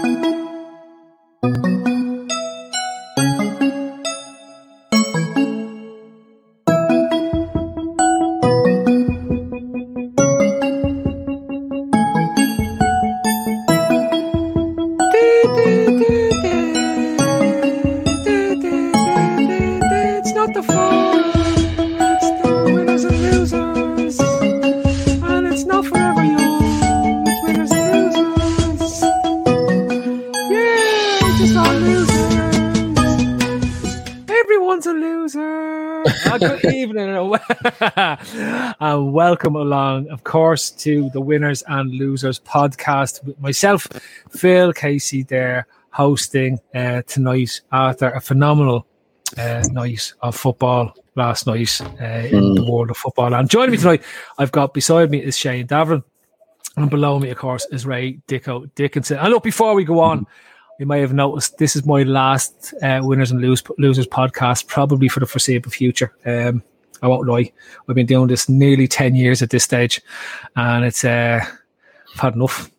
It's welcome along, of course, to the Winners and Losers podcast with myself, Phil Casey, there hosting uh, tonight after a phenomenal uh, night of football last night uh, in the world of football. And joining me tonight, I've got beside me is Shane Davern, and below me, of course, is Ray Dicko Dickinson. And look, before we go on, you may have noticed this is my last uh, winners and lose, losers podcast, probably for the foreseeable future. Um, I won't lie, I've been doing this nearly ten years at this stage, and it's uh, I've had enough.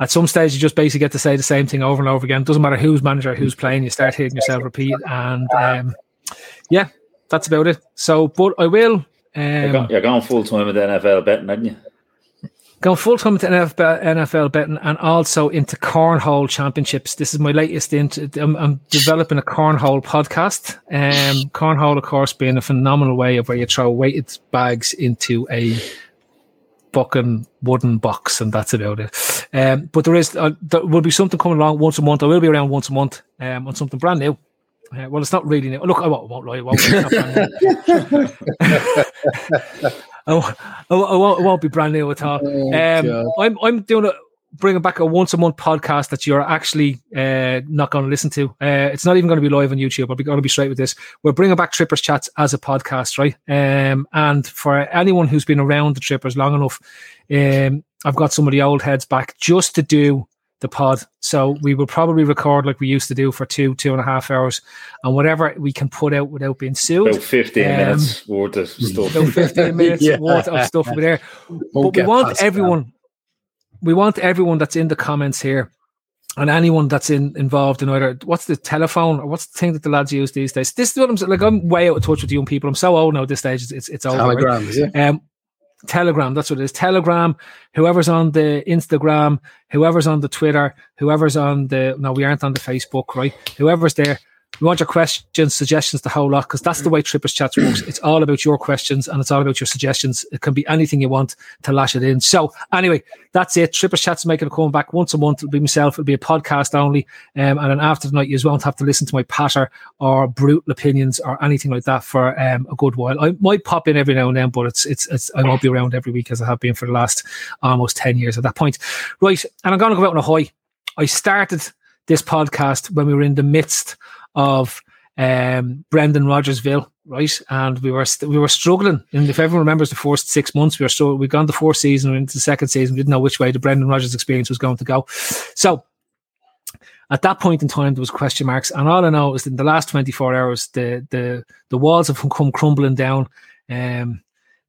At some stage, you just basically get to say the same thing over and over again. Doesn't matter who's manager, who's playing. You start hearing yourself repeat, and um, yeah, that's about it. So, but I will. You're, Um, going, you're going full time with the NFL betting, aren't you? Going full time into NFL, NFL betting and also into cornhole championships. This is my latest into. I'm, I'm developing a cornhole podcast. Um, cornhole, of course, being a phenomenal way of where you throw weighted bags into a fucking wooden box, and that's about it. Um, but there is uh, there will be something coming along once a month. I will be around once a month um, on something brand new. Uh, well, it's not really new. Look, I won't, I won't lie. It won't, it's not brand new. I won't, I won't, I won't- be brand new at all. Um, I'm I'm doing a bringing back a once a month podcast that you're actually uh, not going to listen to. Uh, it's not even going to be live on YouTube. I'll be going to be straight with this. We're bringing back Trippers Chats as a podcast, right? Um, and for anyone who's been around the Trippers long enough, um, I've got some of the old heads back just to do the pod. So we will probably record like we used to do for two, two and a half hours, and whatever we can put out without being sued. About 15 Um, minutes worth of stuff. about 15 minutes Yeah. worth of stuff over there. But we want past everyone, we want everyone that's in the comments here and anyone that's in involved in either what's the telephone or what's the thing that the lads use these days. This is what I'm saying. Like I'm way out of touch with young people. I'm so old now at this stage. It's it's, it's over. right? Telegram, is it? Um, Telegram, that's what it is. Telegram, whoever's on the Instagram, whoever's on the Twitter, whoever's on the no, we aren't on the Facebook, right? Whoever's there, we want your questions, suggestions, the whole lot, because that's the way Trippers Chats works. It's all about your questions and it's all about your suggestions. It can be anything you want to lash it in. So anyway, that's it. Trippers Chats making a comeback once a month. It'll be myself. It'll be a podcast only. Um, and then after the night, you won't have to listen to my patter or brutal opinions or anything like that for um, a good while. I might pop in every now and then, but it's, it's, it's, I won't be around every week as I have been for the last almost 10 years at that point. Right. And I'm going to go out on a high. I started this podcast when we were in the midst of um, Brendan Rogersville, right? And we were st- we were struggling. And if everyone remembers the first six months, we were so we'd gone the fourth season, into the second season, we didn't know which way the Brendan Rodgers experience was going to go. So at that point in time, there was question marks, and all I know is that in the last twenty four hours, the the the walls have come crumbling down. Um,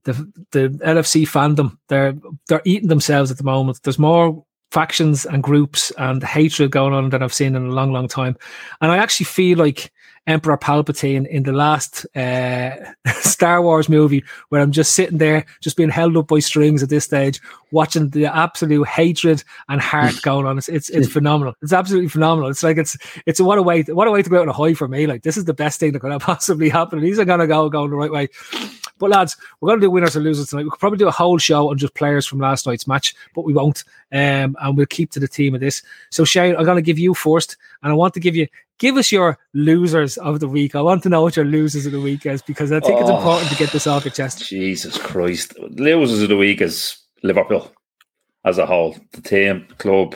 the the LFC fandom they're they're eating themselves at the moment. There's more factions and groups and hatred going on that I've seen in a long, long time. And I actually feel like Emperor Palpatine in the last uh, Star Wars movie, where I'm just sitting there, just being held up by strings at this stage, watching the absolute hatred and heart going on. It's it's, it's phenomenal. It's absolutely phenomenal. It's like it's it's a what a way what a way to go out on a high for me. Like this is the best thing that could have possibly happened. These are gonna go going the right way. But lads, we're gonna do winners and losers tonight. We could probably do a whole show on just players from last night's match, but we won't. Um, and we'll keep to the theme of this. So Shane, I'm gonna give you first, and I want to give you give us your losers of the week. I want to know what your losers of the week is because I think it's Oh. important to get this off your chest. Jesus Christ. Losers of the week is Liverpool as a whole. The team, the club.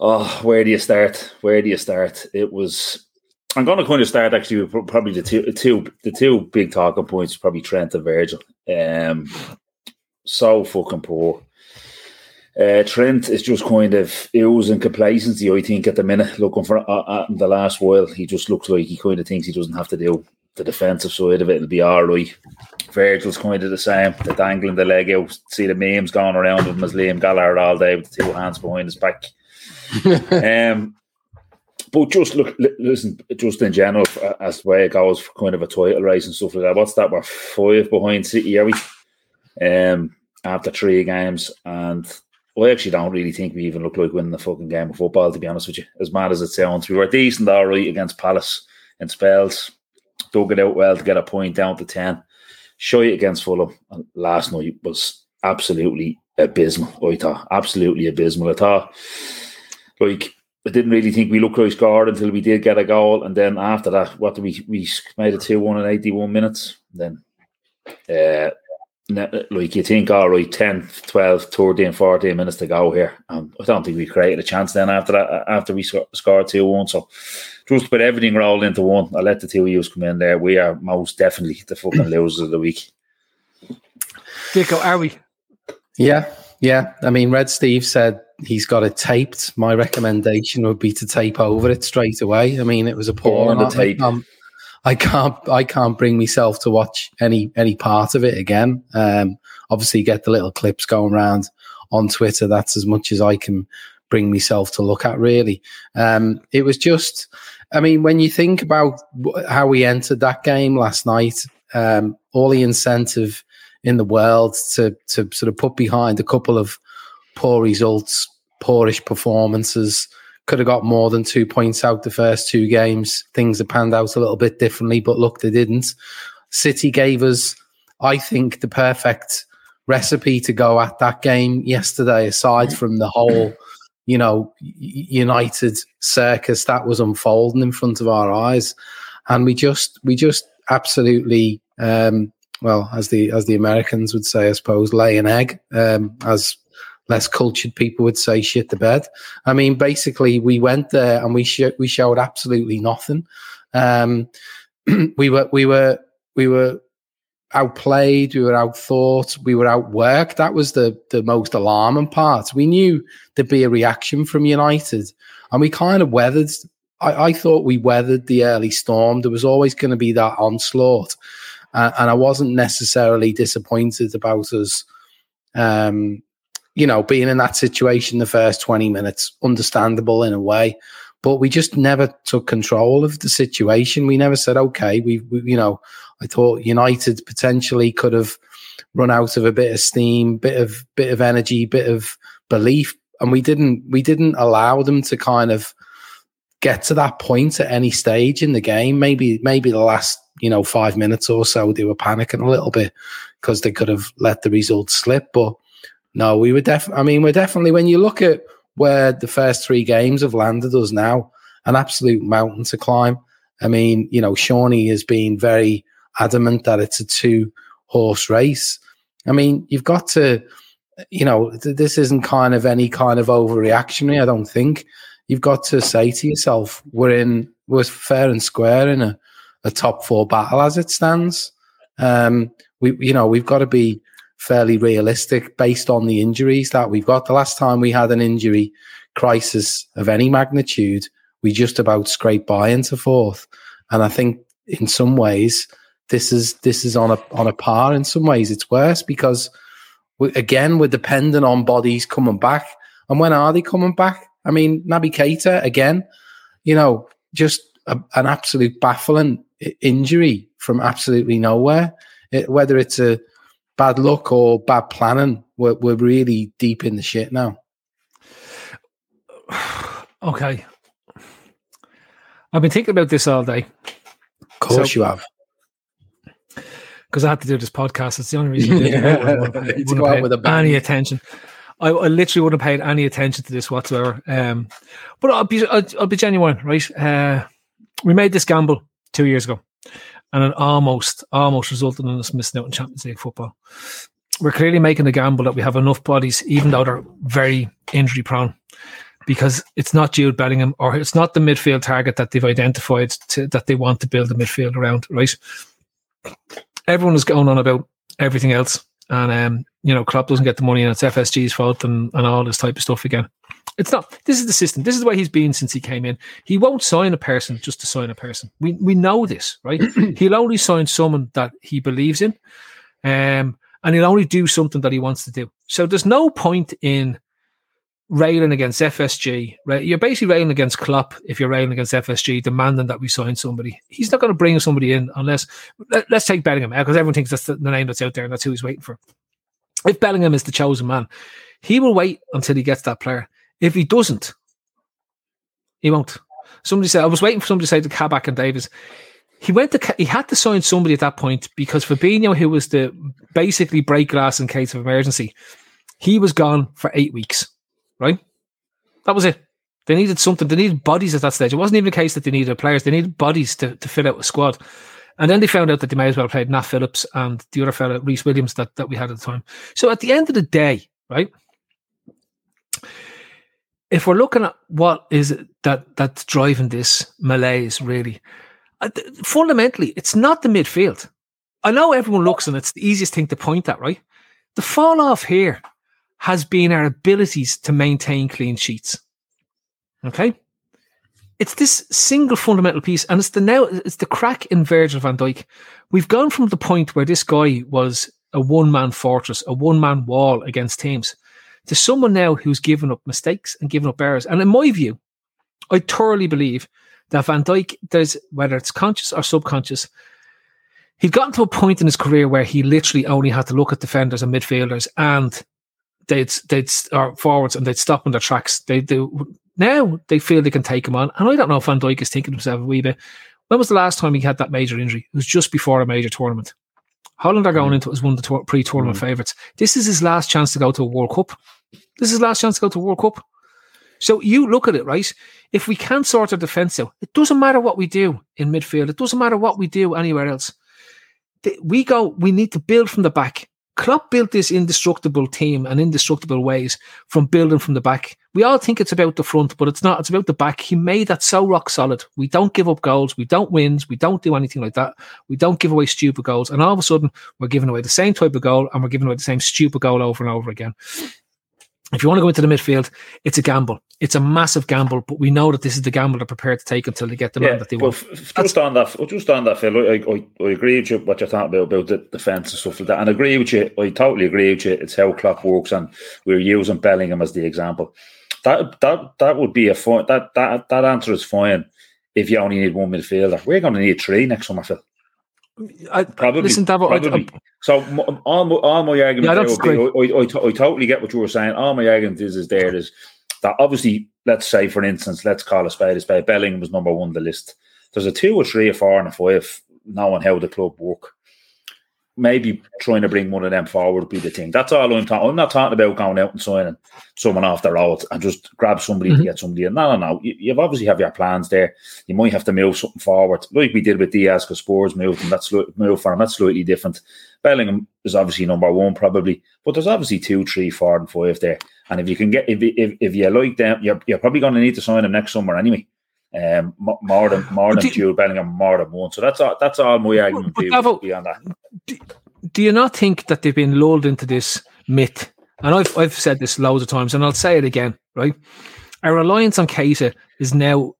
Oh, where do you start? Where do you start? It was. I'm going to kind of start actually with probably the two, two, the two big talking points. Probably Trent and Virgil. Um, so fucking poor. Uh, Trent is just kind of oozing complacency, I think, at the minute. Looking for uh, the last while, he just looks like he kind of thinks he doesn't have to do the defensive side of it. It'll be all right. Virgil's kind of the same. The dangling the leg out. See the memes going around of him as Liam Gallagher all day with the two hands behind his back. um, but just look, listen, just in general, as the way it goes for kind of a title race and stuff like that. What's that? We're five behind City, are we? Um, after three games, and I actually don't really think we even look like winning the fucking game of football, to be honest with you. As mad as it sounds, we were decent, all right, against Palace and spells. Dug it out well to get a point down to 10. Shy against Fulham last night was absolutely abysmal, I thought. Absolutely abysmal. I thought, like, I didn't really think we looked like scored until we did get a goal. And then after that, what did we, we made it 2 1 in 81 minutes. Then uh, like you think, all right, 10, 12, 13, 14 minutes to go here. Um, I don't think we created a chance then after that, after we scored 2 1. So just put everything rolled into one. I'll let the two of you come in there. We are most definitely the fucking losers of the week. Dicko, are we? Yeah, yeah. I mean, Red Steve said he's got it taped. My recommendation would be to tape over it straight away. I mean, it was a poor on the tape. Um, I can't I can't bring myself to watch any any part of it again. Um, obviously, get the little clips going around on Twitter. That's as much as I can bring myself to look at. Really, um, it was just. I mean, when you think about how we entered that game last night, um, all the incentive in the world to to sort of put behind a couple of poor results, poorish performances could have got more than two points out the first two games. Things have panned out a little bit differently, but look, they didn't. City gave us, I think, the perfect recipe to go at that game yesterday, aside from the whole, you know, United circus that was unfolding in front of our eyes. And we just, we just absolutely, um, well, as the as the Americans would say, I suppose, lay an egg, um, as less cultured people would say shit the bed. I mean, basically, we went there and we sh- we showed absolutely nothing. Um, we were we were we were outplayed, we were outthought, we were outworked. That was the the most alarming part. We knew there'd be a reaction from United, and we kind of weathered. I, I thought we weathered the early storm. There was always going to be that onslaught, uh, and I wasn't necessarily disappointed about us. Um, you know, being in that situation the first 20 minutes, understandable in a way. But we just never took control of the situation. We never said, okay, we, we you know, I thought United potentially could have run out of a bit of steam, bit of bit of energy, bit of belief, and we didn't we didn't allow them to kind of get to that point at any stage in the game. Maybe maybe the last you know five minutes or so they were panicking a little bit because they could have let the result slip, but no, we were definitely. I mean, we're definitely when you look at where the first three games have landed us now, an absolute mountain to climb. I mean, you know, Shawnee has been very adamant that it's a two horse race. I mean, you've got to, you know, th- this isn't kind of any kind of overreactionary. I don't think you've got to say to yourself, we're in, we're fair and square in a, a top four battle as it stands. Um, we, you know, we've got to be fairly realistic based on the injuries that we've got. The last time we had an injury crisis of any magnitude, we just about scraped by into fourth. And I think in some ways, this is this is on a on a par. In some ways, it's worse because we, again we're dependent on bodies coming back. And when are they coming back? I mean, Naby Keita again, you know, just a, an absolute baffling injury from absolutely nowhere. It, whether it's a bad luck or bad planning. We're, we're really deep in the shit now. okay. I've been thinking about this all day. Of course, so, you have. Because I had to do this podcast. It's the only reason I did it. I wouldn't any attention. I, I, literally wouldn't have paid any attention to this whatsoever. Um, but I'll be, I'll, I'll be genuine, right? Uh, we made this gamble two years ago and it almost almost resulted in us missing out on Champions League football. We're clearly making a gamble that we have enough bodies, even though they're very injury prone, because it's not Jude Bellingham or it's not the midfield target that they've identified to, that they want to build a midfield around, right? Everyone is going on about everything else. And, um, you know, Klopp doesn't get the money and it's FSG's fault and, and all this type of stuff again. It's not. This is the system. This is the way he's been since he came in. He won't sign a person just to sign a person. We we know this, right? he'll only sign someone that he believes in, um, and he'll only do something that he wants to do. So there's no point in railing against FSG. Right? You're basically railing against Klopp if you're railing against FSG, demanding that we sign somebody. He's not going to bring somebody in unless. Let, us take Bellingham out because everyone thinks that's the, the name that's out there and that's who he's waiting for. If Bellingham is the chosen man, he will wait until he gets that player. If he doesn't, he won't. Somebody said I was waiting for somebody to say to Kabak and Davies. He went to he had to sign somebody at that point because Fabinho, who was the basically break glass in case of emergency, he was gone for eight weeks. Right, that was it. They needed something. They needed bodies at that stage. It wasn't even a case that they needed players. They needed bodies to, to fill out a squad. And then they found out that they may as well have played Nat Phillips and the other fellow, Rhys Williams, that, that we had at the time. So at the end of the day, right, if we're looking at what is it that that's driving this malaise, really, uh, fundamentally, it's not the midfield. I know everyone looks and it's the easiest thing to point at, right? The fall off here has been our abilities to maintain clean sheets. Okay, it's this single fundamental piece, and it's the now it's the crack in Virgil van Dijk. We've gone from the point where this guy was a one man fortress, a one man wall against teams to someone now who's given up mistakes and given up errors. And in my view, I thoroughly believe that Van Dijk does, whether it's conscious or subconscious, he'd gotten to a point in his career where he literally only had to look at defenders and midfielders and they'd they'd or forwards and they'd stop on their tracks. They do now they feel they can take him on. And I don't know if Van Dijk is thinking to himself a wee bit. When was the last time he had that major injury? It was just before a major tournament. Holland are going into it as one of the pre-tournament mm. favourites. This is his last chance to go to a World Cup. This is last chance to go to World Cup. So you look at it, right? If we can't sort our defence out, it doesn't matter what we do in midfield. It doesn't matter what we do anywhere else. We go, we need to build from the back. Klopp built this indestructible team and indestructible ways from building from the back. We all think it's about the front, but it's not. It's about the back. He made that so rock solid. We don't give up goals. We don't win. We don't do anything like that. We don't give away stupid goals. And all of a sudden, we're giving away the same type of goal and we're giving away the same stupid goal over and over again if you want to go into the midfield, it's a gamble. It's a massive gamble, but we know that this is the gamble they're prepared to take until they get the yeah, man that they want. F- just on that, just on that, Phil, I, I, I, agree with you what you're talking about about the defence and stuff like that, and I agree with you. I totally agree with you. It's how Klopp works, and we're using Bellingham as the example. That that that would be a fine. That that that answer is fine if you only need one midfielder. We're going to need three next summer, Phil. I, probably. Listen, Davo, probably. I, so all my, all my argument yeah, would be, I, I, I, totally get what you were saying. All my argument is, is there is that obviously, let's say for instance, let's call a spade a spade. Bellingham was number one on the list. There's a two or three or four and a five, knowing how the club work maybe trying to bring one of them forward would be the thing. That's all I'm talking. I'm not talking about going out and signing someone off the road and just grab somebody mm-hmm. to get somebody. In. No, no, no. You, you obviously have your plans there. You might have to move something forward, like we did with Diaz because Spurs moved and that's move for him. That's slightly different. Bellingham is obviously number one, probably, but there's obviously two, three, four, and five there. And if you can get, if if, if you like them, you're, you're probably going to need to sign them next summer anyway. Um, more than more than Jude Bellingham, more than one. So that's all. That's all my argument but, beyond that. Do, do you not think that they've been lulled into this myth? And I've I've said this loads of times, and I'll say it again. Right, our reliance on Keita is now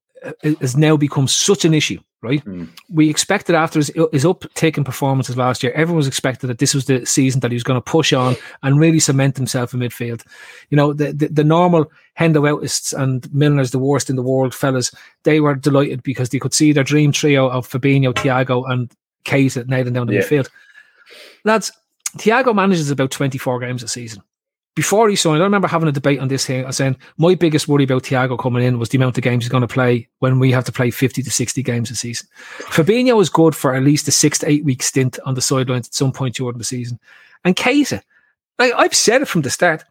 has now become such an issue. Right, mm. we expected after his, his uptick in performances last year, everyone was expected that this was the season that he was going to push on and really cement himself in midfield. You know, the the, the normal Hendo outists and Milner's the worst in the world fellas, they were delighted because they could see their dream trio of Fabinho, Thiago, and Keita nailing down the yeah. midfield lads, Thiago manages about 24 games a season. Before he signed, I remember having a debate on this here, I saying my biggest worry about Thiago coming in was the amount of games he's going to play when we have to play 50 to 60 games a season. Fabinho was good for at least a six to eight week stint on the sidelines at some point during the season. And Keita, like I've said it from the start,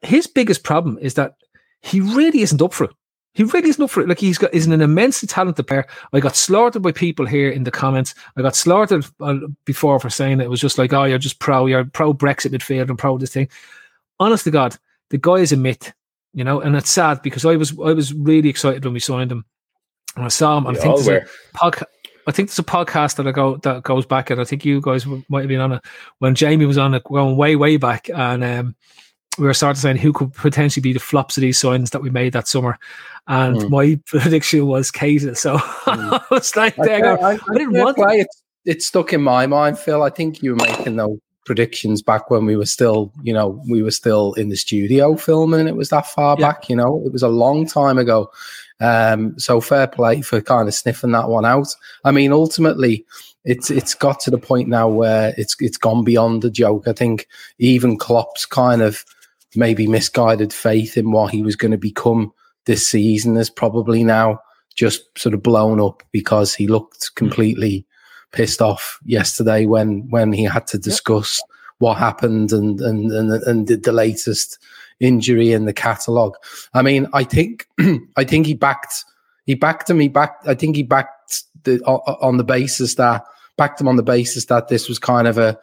his biggest problem is that he really isn't up for it. He really isn't up for it. Like he's got, is an immensely talented player. I got slaughtered by people here in the comments. I got slaughtered uh, before for saying it was just like, oh, you're just pro, you're pro Brexit midfield and pro this thing. Honest to God, the guy is a myth. you know, and it's sad because I was I was really excited when we signed him. And I saw him. I think there's a podca- I think there's a podcast that I go that goes back, and I think you guys might have been on it when Jamie was on it, going way way back, and um, we were starting saying who could potentially be the flops of these signs that we made that summer. And mm. my prediction was Keita. So mm. I was like, I, I, I, didn't want it. It stuck in my mind, Phil. I think you were making those predictions back when we were still, you know, we were still in the studio filming. It was that far yeah. back, you know, it was a long time ago. Um, so fair play for kind of sniffing that one out. I mean, ultimately, it's it's got to the point now where it's it's gone beyond the joke. I think even Klopp's kind of maybe misguided faith in what he was going to become this season is probably now just sort of blown up because he looked completely pissed off yesterday when when he had to discuss yep. what happened and and and and the, the latest injury in the catalogue. I mean, I think I think he backed he backed him. He backed. I think he backed the on the basis that backed him on the basis that this was kind of a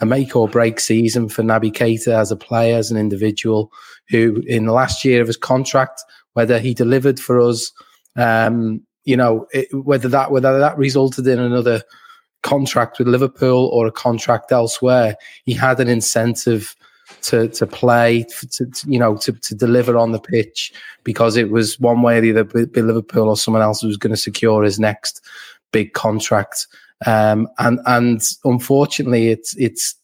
a make or break season for Naby Keita as a player, as an individual, who in the last year of his contract, whether he delivered for us, um, you know, it, whether that whether that resulted in another contract with Liverpool or a contract elsewhere, he had an incentive to to play, to, to, you know, to, to deliver on the pitch because it was one way or the other, be Liverpool or someone else who was going to secure his next big contract. Um, and and unfortunately, it's it's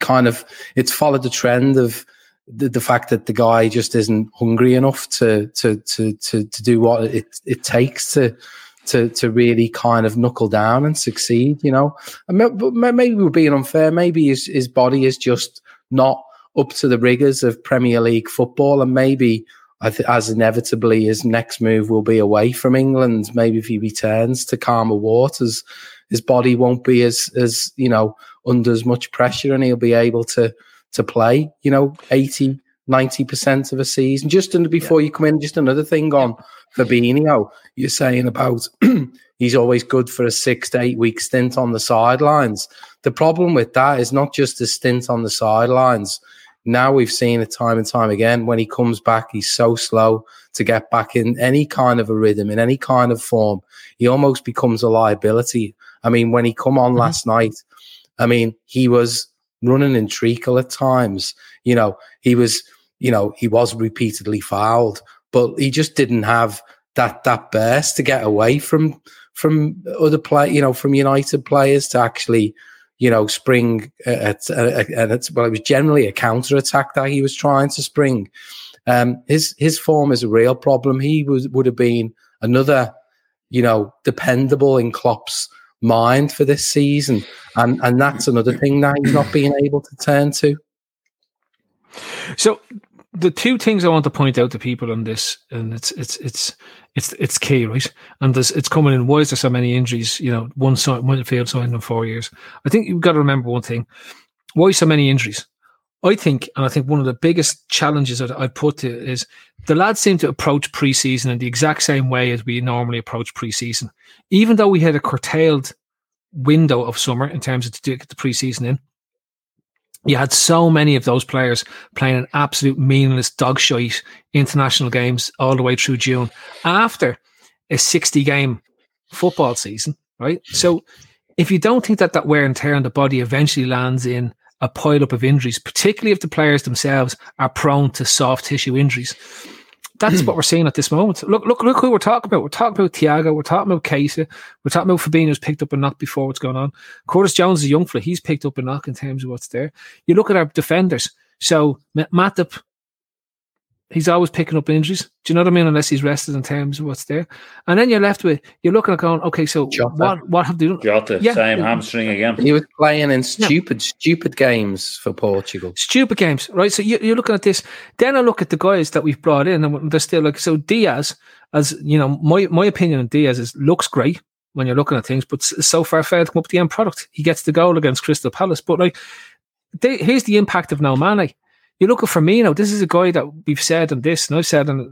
kind of it's followed the trend of the, the fact that the guy just isn't hungry enough to to to to, to do what it it takes to to to really kind of knuckle down and succeed. You know, maybe we're being unfair. Maybe his his body is just not up to the rigors of Premier League football, and maybe as inevitably his next move will be away from England. Maybe if he returns to calmer waters, his body won't be as as you know under as much pressure, and he'll be able to to play. You know, 80, 90 percent of a season. Just and before yeah. you come in, just another thing on Fabinho. You're saying about he's always good for a six to eight week stint on the sidelines. The problem with that is not just a stint on the sidelines. Now we've seen it time and time again. When he comes back, he's so slow to get back in any kind of a rhythm, in any kind of form. He almost becomes a liability. I mean, when he come on mm-hmm. last night, I mean, he was running in treacle at times. You know, he was, you know, he was repeatedly fouled, but he just didn't have that that burst to get away from from other play, you know, from United players to actually you know, spring at, and it's well, it was generally a counter attack that he was trying to spring. Um, his his form is a real problem. He was would have been another, you know, dependable in Klopp's mind for this season, and and that's another thing that he's not being able to turn to. So the two things I want to point out to people on this, and it's it's it's it's it's key, right? And there's it's coming in. Why is there so many injuries? You know, one side one field signed in four years. I think you've got to remember one thing: why so many injuries? I think, and I think one of the biggest challenges that I put to is the lads seem to approach preseason in the exact same way as we normally approach preseason. Even though we had a curtailed window of summer in terms of to get the preseason in, you had so many of those players playing an absolute meaningless dog shite international games all the way through June after a 60 game football season, right? So if you don't think that that wear and tear on the body eventually lands in a pile up of injuries, particularly if the players themselves are prone to soft tissue injuries, that's what we're seeing at this moment. Look, look, look who we're talking about. We're talking about Thiago. We're talking about Keita. We're talking about Fabinho's picked up a knock before what's going on. Curtis Jones is a young fella. He's picked up a knock in terms of what's there. You look at our defenders. So Matip he's always picking up injuries. Do you know what I mean? Unless he's rested in terms of what's there. And then you're left with you're looking at going, okay, so Jota. what what have they done? Jota, yeah. same hamstring again. He was playing in stupid, yeah. stupid games for Portugal. Stupid games, right? So you, are looking at this. Then I look at the guys that we've brought in, and they're still like so. Diaz, as you know, my my opinion on Diaz is looks great when you're looking at things, but so far failed to come up with the end product. He gets the goal against Crystal Palace, but like, they, here's the impact of no Mane you look at Firmino. This is a guy that we've said on this, and I've said on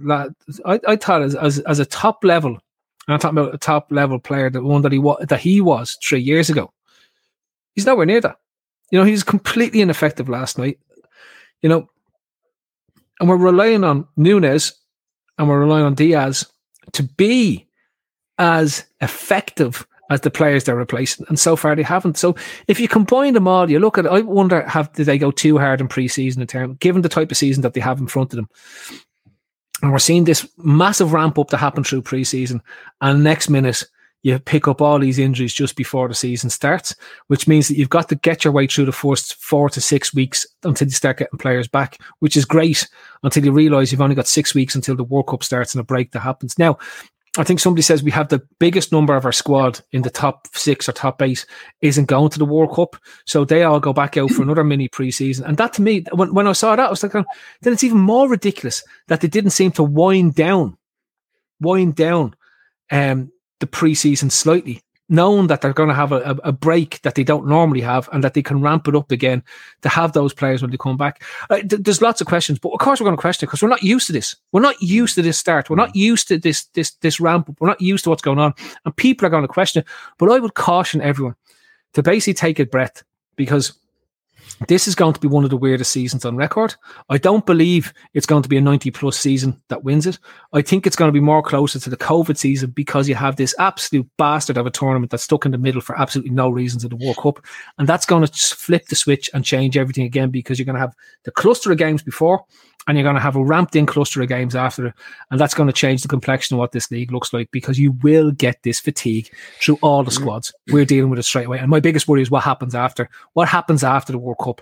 I, I thought as, as as a top level. and I'm talking about a top level player, the one that he was that he was three years ago. He's nowhere near that. You know, he's completely ineffective last night. You know, And we're relying on Nunez and we're relying on Diaz to be as effective as the players they're replacing. And so far they haven't. So if you combine them all, you look at it, I wonder have did they go too hard in preseason in term given the type of season that they have in front of them. And we're seeing this massive ramp up to happen through preseason. And next minute you pick up all these injuries just before the season starts, which means that you've got to get your way through the first four to six weeks until you start getting players back, which is great until you realize you've only got six weeks until the World Cup starts and a break that happens. Now, I think somebody says we have the biggest number of our squad in the top six or top eight isn't going to the World Cup. So they all go back out for another mini preseason. And that to me, when, when I saw that, I was like, then it's even more ridiculous that they didn't seem to wind down, wind down um, the preseason slightly, knowing that they're going to have a, a, break that they don't normally have and that they can ramp it up again to have those players when they come back. Uh, th- there's lots of questions, but of course we're going to question because we're not used to this. We're not used to this start. We're not mm. used to this this this ramp up. We're not used to what's going on, and people are going to question it. But I would caution everyone to basically take a breath because this is going to be one of the weirdest seasons on record. I don't believe it's going to be a 90 plus season that wins it. I think it's going to be more closer to the COVID season because you have this absolute bastard of a tournament that's stuck in the middle for absolutely no reason to the World Cup. And that's going to flip the switch and change everything again because you're going to have the cluster of games before and you're going to have a ramped in cluster of games after it. And that's going to change the complexion of what this league looks like because you will get this fatigue through all the mm. squads. We're dealing with it straight away. And my biggest worry is what happens after. What happens after the World Cup?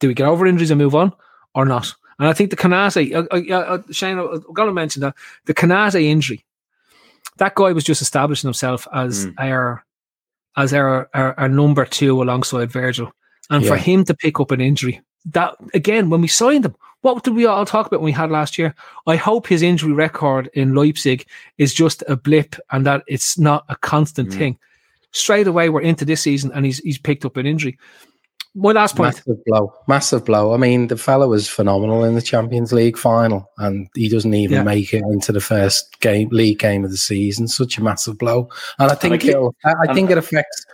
Do we get over injuries and move on or not? And I think the Konaté, uh, uh, uh, Shane, I'm going to mention that the Konaté injury, that guy was just establishing himself as mm. our as our, our, our number two alongside Virgil. And yeah. for him to pick up an injury, that again, when we signed him, what did we all talk about when we had last year? I hope his injury record in Leipzig is just a blip and that it's not a constant mm. thing. Straight away, we're into this season and he's he's picked up an injury. My last point. Massive blow. Massive blow. I mean, the fellow was phenomenal in the Champions League final, and he doesn't even yeah. make it into the first game league game of the season. Such a massive blow. And I think and I, I think it affects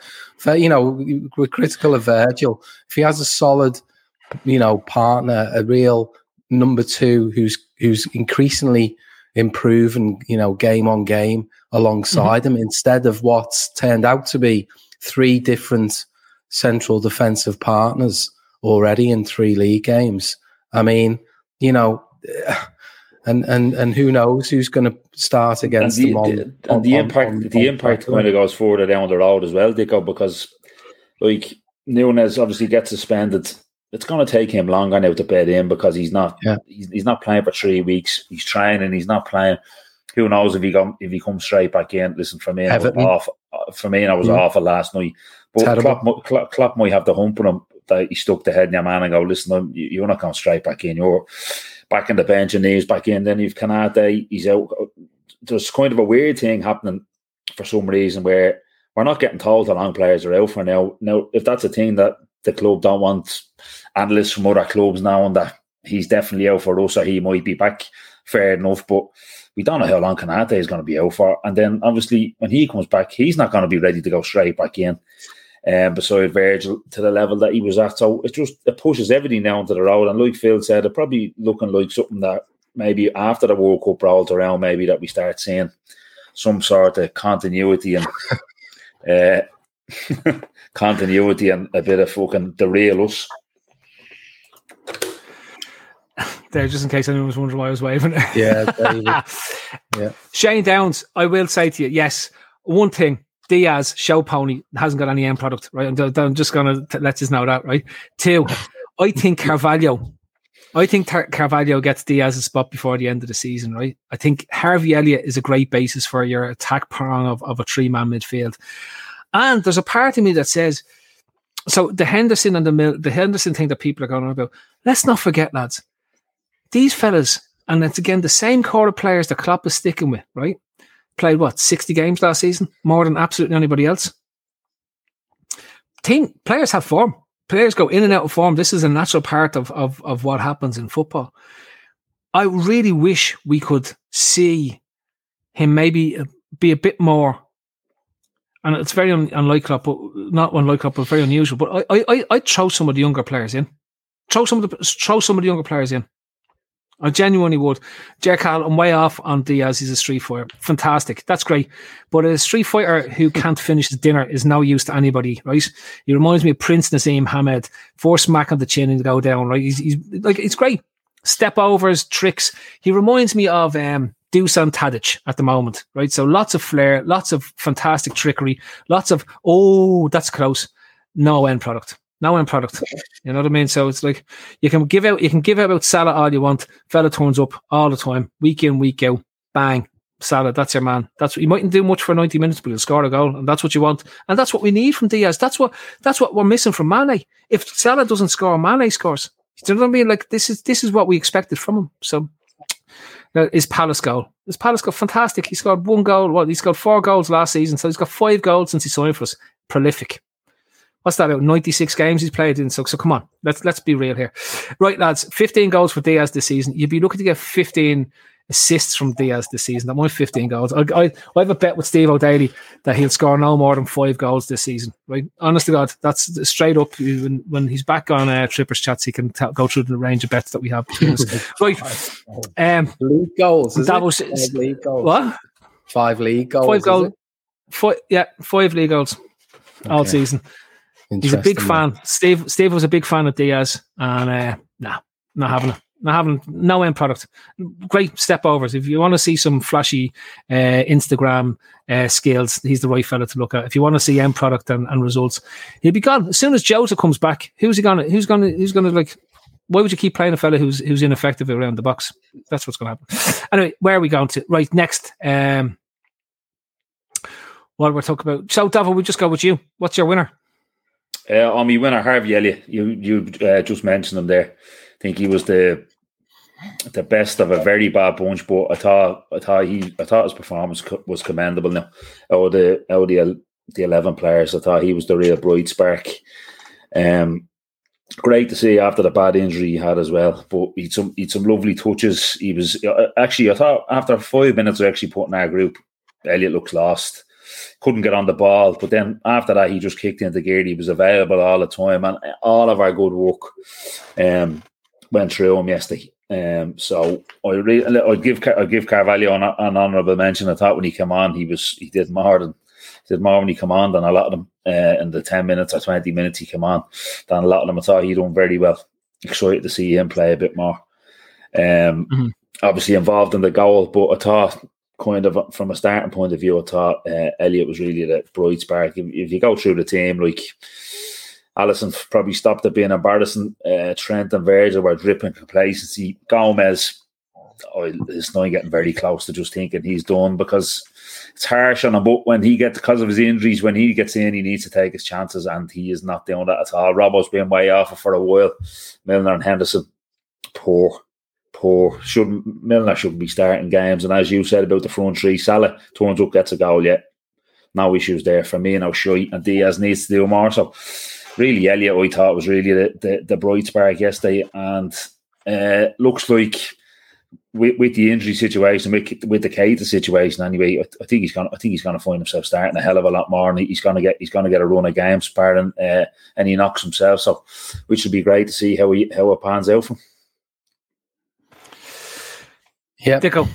you know, we're critical of Virgil. If he has a solid, you know, partner, a real number two who's who's increasingly improving, you know, game on game alongside mm-hmm. him instead of what's turned out to be three different central defensive partners already in three league games. I mean, you know, and and and who knows who's going to start against and the, them on, the, and on, the impact on, the impact kind of goes further down the road as well, Dicko, because like Nunez obviously gets suspended it's going to take him longer now to bed in because he's not yeah. he's, he's not playing for three weeks. He's training. He's not playing. Who knows if he come if he comes straight back in? Listen, for me, I was off. Uh, for me, I was yeah. awful last night. But Klopp, Klopp, Klopp might have the hump on him that he stuck the head in your man and go, listen, you're not going straight back in. You're back in the bench and he's back in. Then you've Konaté, he's out. There's kind of a weird thing happening for some reason where we're not getting told how long players are out for now. Now, if that's a thing that the club don't want analysts from other clubs now and that he's definitely out for us or he might be back. Fair enough, but we don't know how long Konaté is going to be out for. And then obviously when he comes back, he's not going to be ready to go straight back in. Um, beside Virgil to the level that he was at. So it just it pushes everything down to the road. And like Phil said, it probably looking like something that maybe after the World Cup rolls around, maybe that we start seeing some sort of continuity and uh, continuity and a bit of fucking derail us. There, just in case anyone was wondering why I was waving. Yeah, yeah. Shane Downs, I will say to you, yes, one thing. Diaz, show pony, hasn't got any end product, right? I'm, I'm just going to let us know that, right? Two, I think Carvalho, I think Tar- Carvalho gets Diaz's spot before the end of the season, right? I think Harvey Elliott is a great basis for your attack prong of, of a three man midfield. And there's a part of me that says, so the Henderson and the the Henderson thing that people are going on about, let's not forget, lads, these fellas, and it's again the same core of players that Klopp is sticking with, right? Played what, 60 games last season? More than absolutely anybody else. Team players have form. Players go in and out of form. This is a natural part of, of, of what happens in football. I really wish we could see him maybe uh, be a bit more and it's very un- unlikely, but not unlikely, but very unusual. But I, I, I throw some of the younger players in. Throw some of the throw some of the younger players in. I genuinely would. Jerk I'm way off on Diaz. He's a street fighter. Fantastic. That's great. But a street fighter who can't finish his dinner is no use to anybody, right? He reminds me of Prince Naseem Hamed. Four smack on the chin and go down, right? He's, he's like, it's great. Step overs, tricks. He reminds me of um, Dusan Tadic at the moment, right? So lots of flair, lots of fantastic trickery, lots of, oh, that's close. No end product no end product. You know what I mean? So it's like you can give out you can give out about Salah all you want. Fella turns up all the time, week in, week out, bang. Salah, that's your man. That's what you mightn't do much for 90 minutes, but he'll score a goal, and that's what you want. And that's what we need from Diaz. That's what that's what we're missing from Mane. If Salah doesn't score, Mane scores. Do you know what I mean? Like this is this is what we expected from him. So now his Palace goal. His Palace goal, fantastic. He scored one goal. Well, he scored four goals last season, so he's got five goals since he signed for us. Prolific what's that about? 96 games he's played in so so come on let's let's be real here. Right lads 15 goals for Diaz this season. You'd be looking to get 15 assists from Diaz this season. That might 15 goals. I, I, I have a bet with Steve O'Daly that he'll score no more than five goals this season right? Honest to God that's straight up when, when he's back on uh, Trippers chats he can t- go through the range of bets that we have right um league goals that was five league goals. What? Five league goals five goals five, yeah five league goals okay. all season He's a big fan. Steve Steve was a big fan of Diaz, and uh, nah, not having it. Not having no end product. Great step overs. If you want to see some flashy uh, Instagram uh, skills, he's the right fella to look at. If you want to see end product and, and results, he'll be gone as soon as Jota comes back. Who's he gonna? Who's gonna? Who's gonna like? Why would you keep playing a fella who's who's ineffective around the box? That's what's going to happen. Anyway, where are we going to? Right next. Um, what we're talking about. So, Davin, we just go with you. What's your winner? Uh, on me winner Harvey Elliott, you you uh, just mentioned him there. I think he was the the best of a very bad bunch, but I thought I thought he I thought his performance was commendable. Now, out the out the the eleven players, I thought he was the real bright spark. Um, great to see after the bad injury he had as well. But he some he some lovely touches. He was uh, actually I thought after five minutes of actually putting our group, Elliott looks lost couldn't get on the ball. But then after that, he just kicked into gear. He was available all the time, and all of our good work um, went through him yesterday. Um, so I really, I give I give Carvalho an, an honourable mention. I thought when he came on, he was he did more than he did more when he came on than a lot of them uh, in the ten minutes or twenty minutes he came on. Than a lot of them, I thought he done very well. Excited to see him play a bit more. Um, mm-hmm. obviously involved in the goal, but I thought kind of from a starting point of view, I thought uh, Elliott was really the bright spark. If, if, you go through the team, like Alisson probably stopped at being embarrassing. Uh, Trent and Virgil were dripping complacency. Gomez, oh, is now getting very close to just thinking he's done because it's harsh on him. But when he gets because of his injuries, when he gets in, he needs to take his chances, and he is not doing that at all. Robbo's been way off for a while. Milner and Henderson, poor poor. Should Milner shouldn't be starting games. And as you said about the front three, Salah turns up, gets a goal yet. No issues there for me. And I'll show you. and Diaz needs to do more. So really, Elliott, I thought was really the, the, the bright spark yesterday, and uh, looks like. With, with the injury situation, with, with the Keita situation, anyway, I, I think he's gonna. I think he's gonna find himself starting a hell of a lot more, and he's gonna get. He's gonna get a run of games, pardon, uh, and he knocks himself. So, which would be great to see how he how it pans out for him. Yeah. Dicko.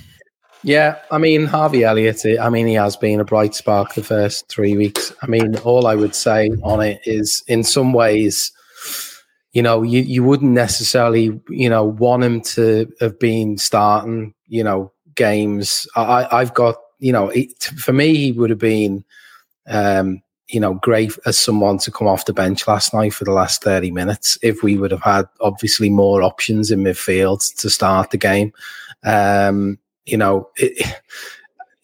Yeah, I mean Harvey Elliott. I mean he has been a bright spark the first three weeks. I mean all I would say on it is, in some ways, you know, you you wouldn't necessarily, you know, want him to have been starting, you know, games. I I've got, you know, it, for me he would have been, um, you know, great as someone to come off the bench last night for the last thirty minutes if we would have had obviously more options in midfield to start the game. Um, you know, it,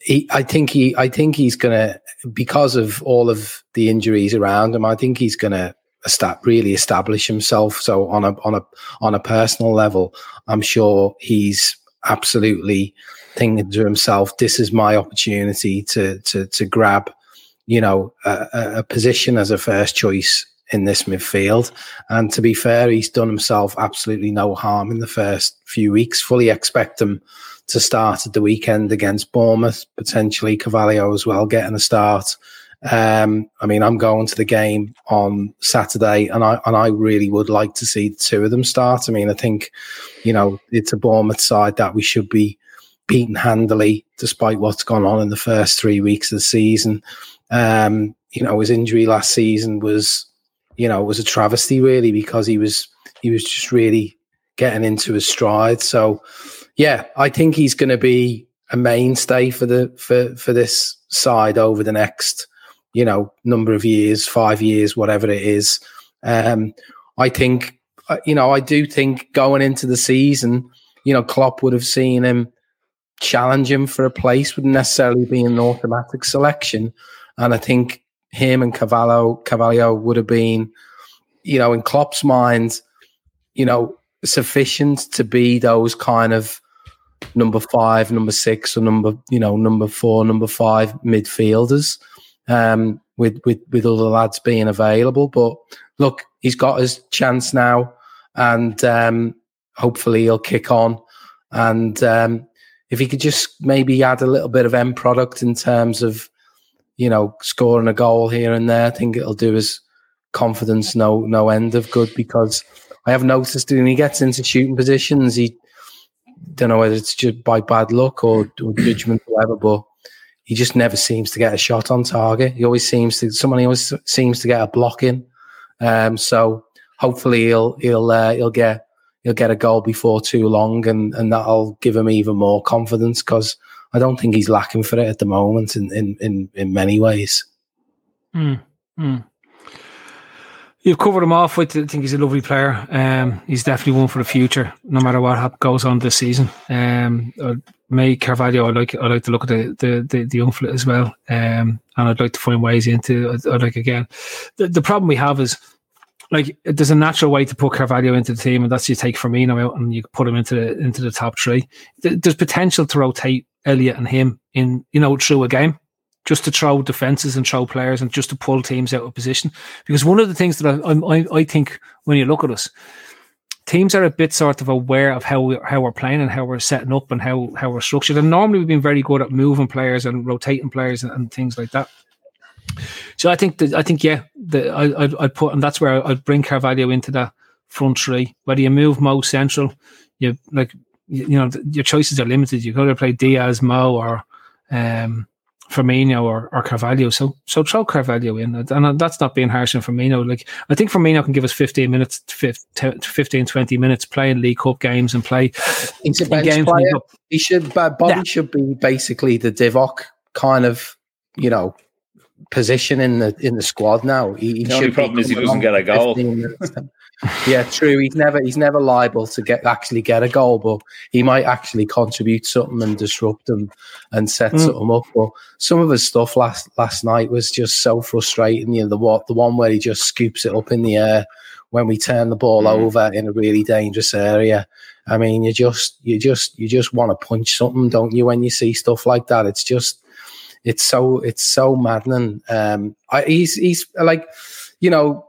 he, I think he, I think he's gonna because of all of the injuries around him. I think he's gonna start really establish himself. So on a on a on a personal level, I'm sure he's absolutely thinking to himself, "This is my opportunity to to to grab." You know, a, a position as a first choice in this midfield. And to be fair, he's done himself absolutely no harm in the first few weeks. Fully expect him to start at the weekend against Bournemouth, potentially Carvalho as well, getting a start. Um, I mean, I'm going to the game on Saturday, and I and I really would like to see two of them start. I mean, I think, you know, it's a Bournemouth side that we should be beaten handily, despite what's gone on in the first three weeks of the season. Um, you know, his injury last season was, you know, was a travesty really because he was he was just really getting into his stride. So, yeah, I think he's going to be a mainstay for the for for this side over the next you know number of years, five years, whatever it is. Um, I think uh, you know I do think going into the season, you know, Klopp would have seen him challenge him for a place, wouldn't necessarily be an automatic selection, and I think him and Carvalho Carvalho would have been, you know, in Klopp's mind, you know, sufficient to be those kind of number five, number six, or number you know number four, number five midfielders um, with with with other lads being available. But look, he's got his chance now, and um, hopefully he'll kick on. And um, if he could just maybe add a little bit of end product in terms of you know scoring a goal here and there, I think it'll do his confidence no no end of good because I have noticed when he gets into shooting positions, he don't know whether it's just by bad luck or, or judgment, or whatever, but he just never seems to get a shot on target. He always seems to someone always seems to get a block in. Um, so hopefully he'll he'll uh, he'll get he'll get a goal before too long, and and that'll give him even more confidence because I don't think he's lacking for it at the moment in in in, in many ways. Mm, mm. You've covered him off with. I think he's a lovely player. Um, he's definitely one for the future, no matter what goes on this season. Um, May Carvalho, I like. I like to look at the the the, the young as well, um, and I'd like to find ways into. I like again, the, the problem we have is like there's a natural way to put Carvalho into the team, and that's you take Firmino out and you put him into the into the top three. There's potential to rotate Elliott and him in you know through a game just to throw defenses and throw players and just to pull teams out of position. Because one of the things that I, I, I think when you look at us, teams are a bit sort of aware of how we, how we're playing and how we're setting up and how how we're structured. And normally we've been very good at moving players and rotating players and, and things like that. So I think that I think yeah, the, I I'd, I'd, put and that's where I'd bring Carvalho into that front three. Whether you move Mo central, you like you, you know your choices are limited. You go to play Diaz, Mo, or um, Firmino or, or Carvalho. So so throw Carvalho in. And that's not being harsh on Firmino. Like I think Firmino can give us 15 minutes, 15, 20 minutes playing League Cup games and play He's a bench games player. He should Bobby yeah. should be basically the Divock kind of, you know, position in the in the squad now. He, he the only problem is he doesn't get a goal. yeah, true. He's never he's never liable to get actually get a goal, but he might actually contribute something and disrupt them and set mm. something up. But some of his stuff last last night was just so frustrating. You know, the what the one where he just scoops it up in the air when we turn the ball mm. over in a really dangerous area. I mean, you just you just you just want to punch something, don't you? When you see stuff like that, it's just it's so it's so maddening. Um, I, he's he's like, you know.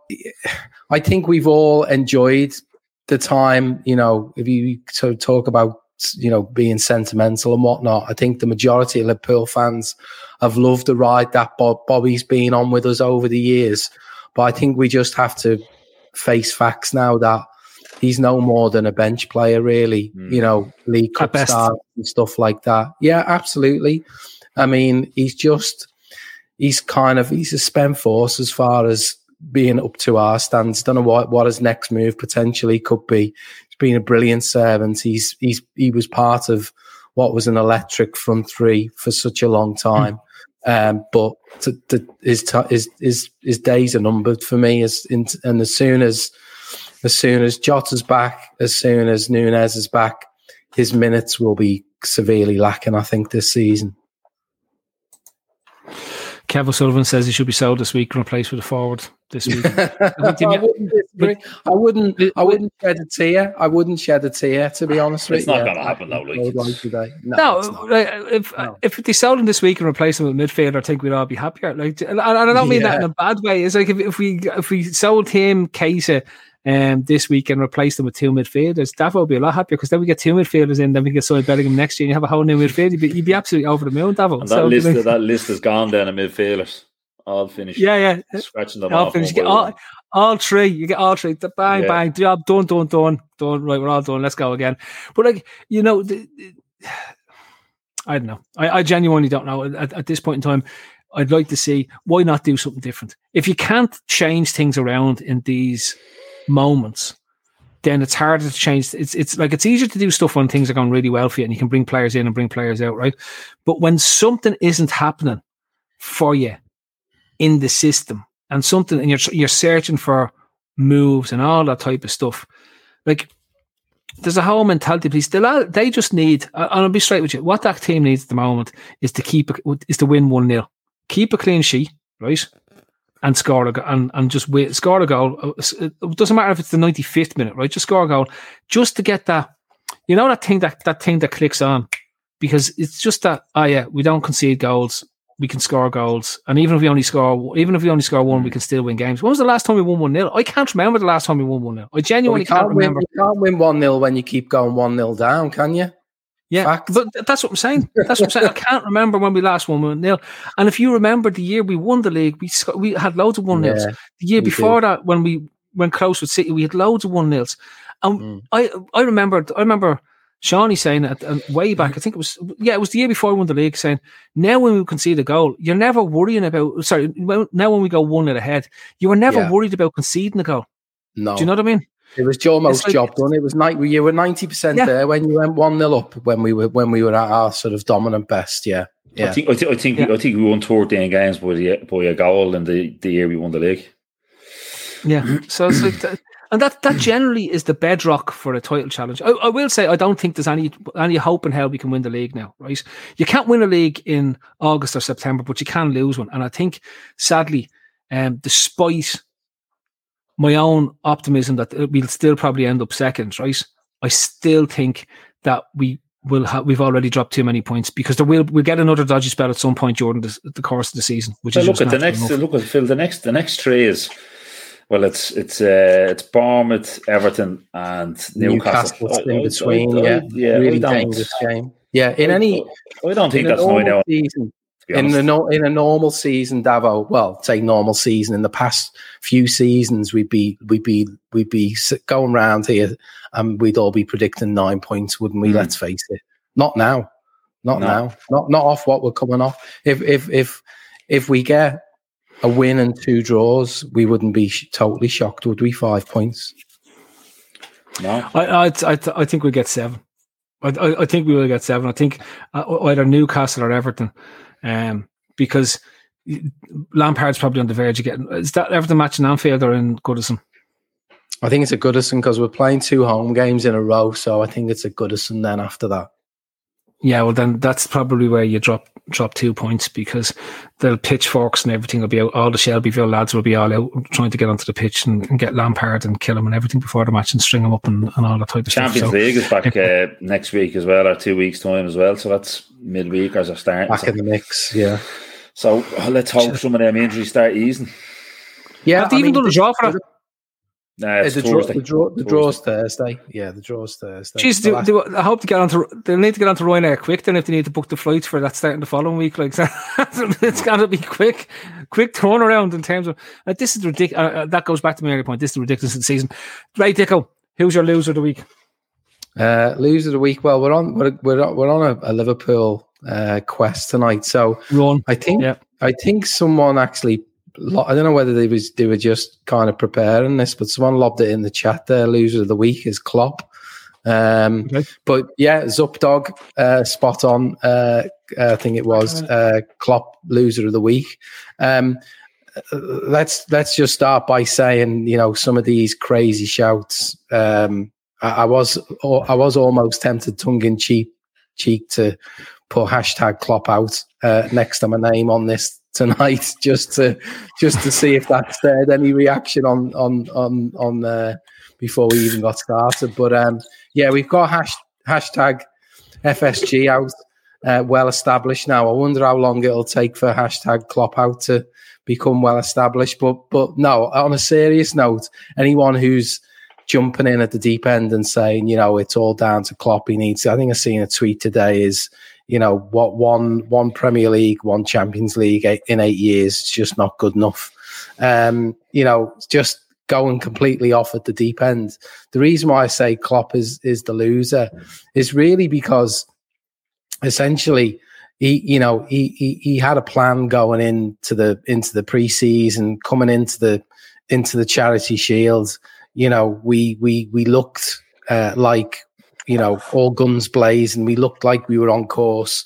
I think we've all enjoyed the time. You know, if you sort of talk about you know being sentimental and whatnot, I think the majority of Liverpool fans have loved the ride that Bob, Bobby's been on with us over the years. But I think we just have to face facts now that he's no more than a bench player, really. Mm. You know, League Cup stars and stuff like that. Yeah, absolutely. I mean, he's just he's kind of he's a spent force as far as being up to our stands. Don't know what what his next move potentially could be. He's been a brilliant servant. He's he's he was part of what was an electric front three for such a long time. Mm. Um, but to, to, his, his his his days are numbered for me. As in, and as soon as as soon as Jota's back, as soon as Nunez is back, his minutes will be severely lacking. I think this season. Kev Sullivan says he should be sold this week and replaced with a forward this week. I, wouldn't disagree. I wouldn't. I wouldn't shed a tear. I wouldn't shed a tear. To be honest with you, it's not going to happen though. Luke. Like today. Eh? No, no if no. if they sold him this week and replaced him with midfielder, I think we'd all be happier. Like, and I don't mean yeah. that in a bad way. It's like if, if we if we sold him, Keita, um, this week and replace them with two midfielders, Davo will be a lot happier because then we get two midfielders in, then we get Soy Bellingham next year and you have a whole new midfield. You'd be, you'd be absolutely over the moon, Davo. And that, so, list, that list is gone then of midfielders. all finish. Yeah, yeah. Scratching them All off. finish. You one get all, all three. You get all three. The Bang, Yeah. bang. Job done, done, done, done. Right, we're all done. Let's go again. But like, you know, the, the- I don't know. I, I genuinely don't know. At, at this point in time, I'd like to see why not do something different. If you can't change things around in these moments, then it's harder to change. It's it's like it's easier to do stuff when things are going really well for you, and you can bring players in and bring players out, right? But when something isn't happening for you in the system, and something, and you're you're searching for moves and all that type of stuff, like there's a whole mentality piece. They they just need, and I'll be straight with you. What that team needs at the moment is to keep is to win one 0 keep a clean sheet, right, and score a go- and and just win, score a goal. Uh, It doesn't matter if it's the 95th minute, right? Just score a goal, just to get that. You know that thing that that thing that clicks on, because it's just that. Oh yeah, we don't concede goals. We can score goals, and even if we only score, even if we only score one, we can still win games. When was the last time we won one 0 I can't remember the last time we won one 0 I genuinely can't can't win. remember. You can't win one 0 when you keep going one 0 down, can you? Yeah, Fact. but that's what I'm saying. That's what I'm saying. I can't remember when we last won one nil. And if you remember the year we won the league, we sc- we had loads of one nils. Yeah, the year before that, when we went close with City, we had loads of one nils. And Mm. I I remember I remember Shawnee saying it uh, way back. I think it was yeah, it was the year before we won the league. Saying now when we concede a goal, you're never worrying about. Sorry, now when we go one nil ahead, you were never Yeah. worried about conceding a goal. No, Do you know what I mean? It was almost It's like- job done. It was night. You were ninety percent there when you went one 0 up when we were when we were at our sort of dominant best. Yeah, I yeah. think I, thi- I think Yeah. we, I think we won 14 games by the, by a goal in the, the year we won the league. Yeah. So it's like that, and that that generally is the bedrock for a title challenge. I, I will say I don't think there's any any hope in hell we can win the league now, right? You can't win a league in August or September, but you can lose one. And I think sadly, um, despite my own optimism that we'll still probably end up second, right? I still think that we will have we've already dropped too many points because there will we'll get another dodgy spell at some point during the, the course of the season, which So is look at the next. enough. Look at Phil. The next. The next three is well. It's it's uh, it's Bournemouth, Everton, and Newcastle. Newcastle's I- in between. I- I- yeah, yeah. really I don't, dangerous game. Yeah, in any I don't think that's nine out. season, To be in honest. a no, in a normal season, Davo. Well, say normal season. In the past few seasons, we'd be we'd be we'd be going round here, and we'd all be predicting nine points, wouldn't we? Mm. Let's face it. Not now. Not No. now. Not not off what we're coming off. If if if if we get a win and two draws, we wouldn't be sh- totally shocked, would we? Five points. no. I I I, I think we get seven. I, I I think we will get seven. I think uh, either Newcastle or Everton, um, because Lampard's probably on the verge of getting. Is that Everton match in Anfield or in Goodison? I think it's a Goodison because we're playing two home games in a row, so I think it's a Goodison. Then after that, Yeah, well then that's probably where you drop drop two points because the pitchforks and everything will be out. All the Shelbyville lads will be all out trying to get onto the pitch and, and get Lampard and kill him and everything before the match and string him up and, and all that type of Champions stuff. So, League is back uh, next week as well, or two weeks time as well. So that's midweek as a start. back So, in the mix, yeah, so let's hope some of them injuries start easing. yeah. have they even done a draw for that? Nah, Uh, it's the, draw, Thursday. the, draw, the draw's Thursday. Yeah, the draw's Thursday. Jeez, The do, last- do, I hope to get onto. They'll need to get onto Ryanair quick. Then if they need to book the flights for that starting the following week, like so it's got to be quick, quick turnaround in terms of uh, this is ridiculous. Uh, uh, that goes back to my earlier point. This is the ridiculous of the season. Right, Dicko, who's your loser of the week? Uh, loser of the week. Well, we're on we're we're on, we're on a, a Liverpool uh, quest tonight, so Ron. I think Yeah. I think someone actually. I don't know whether they was they were just kind of preparing this, but someone lobbed it in the chat. There, loser of the week is Klopp. Um, Okay. But yeah, Zupdog, uh, spot on. Uh, I think it was uh, Klopp loser of the week. Um, uh, let's let's just start by saying you know some of these crazy shouts. Um, I, I was I was almost tempted, tongue in cheek, cheek to put hashtag Klopp out uh, next to my name on this tonight, just to just to see if that stirred any reaction on on on on uh, before we even got started. But um, yeah, we've got hash, hashtag FSG out, uh, well established now. I wonder how long it'll take for hashtag Klopp out to become well established. But but no, on a serious note, anyone who's jumping in at the deep end and saying, you know, it's all down to Klopp. He needs. I think I seen a tweet today. Is you know, what one one Premier League, one Champions League in eight years is just not good enough. Um, you know, just going completely off at the deep end. The reason why I say Klopp is is the loser is really because essentially he you know he, he he had a plan going into the into the preseason coming into the into the charity shield you know we we we looked uh, like you know all guns blazing we looked like we were on course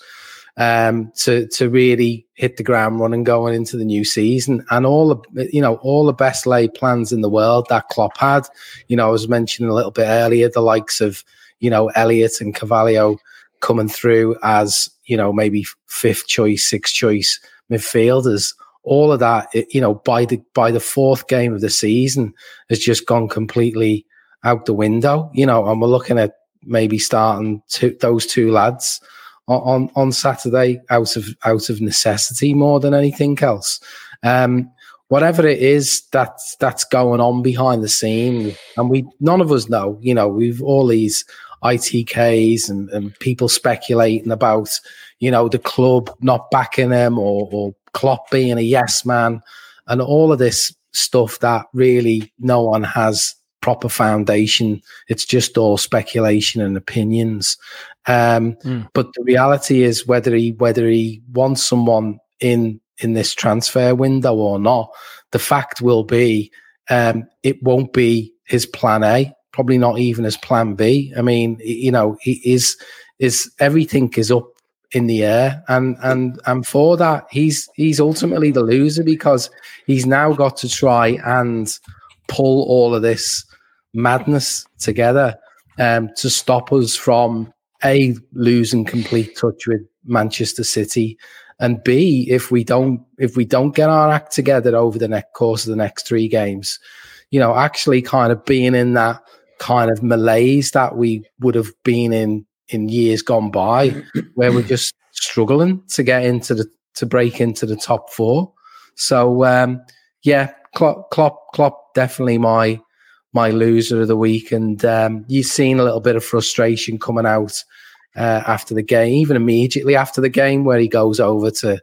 um, to to really hit the ground running going into the new season and all the you know all the best laid plans in the world that Klopp had you know I was mentioning a little bit earlier the likes of you know Elliott and Carvalho coming through as you know maybe fifth choice, sixth choice midfielders. All of that, you know, by the by the fourth game of the season has just gone completely out the window. You know, and we're looking at maybe starting two, those two lads on on Saturday out of out of necessity more than anything else. Um, whatever it is that's that's going on behind the scene, and we none of us know. You know, we've all these ITKs and, and people speculating about, you know, the club not backing him or, or Klopp being a yes man and all of this stuff that really no one has proper foundation. It's just all speculation and opinions. Um, mm. But the reality is whether he whether he wants someone in in this transfer window or not, the fact will be um, it won't be his plan A probably not even as plan B. I mean, you know, is is everything is up in the air, and and and for that, he's he's ultimately the loser because he's now got to try and pull all of this madness together um, to stop us from a losing complete touch with Manchester City, and b if we don't if we don't get our act together over the next course of the next three games, you know, actually kind of being in that kind of malaise that we would have been in in years gone by, where we're just struggling to get into the to break into the top four. So um, yeah, Klopp, Klopp, Klopp, definitely my my loser of the week, and um, you've seen a little bit of frustration coming out uh, after the game, even immediately after the game, where he goes over to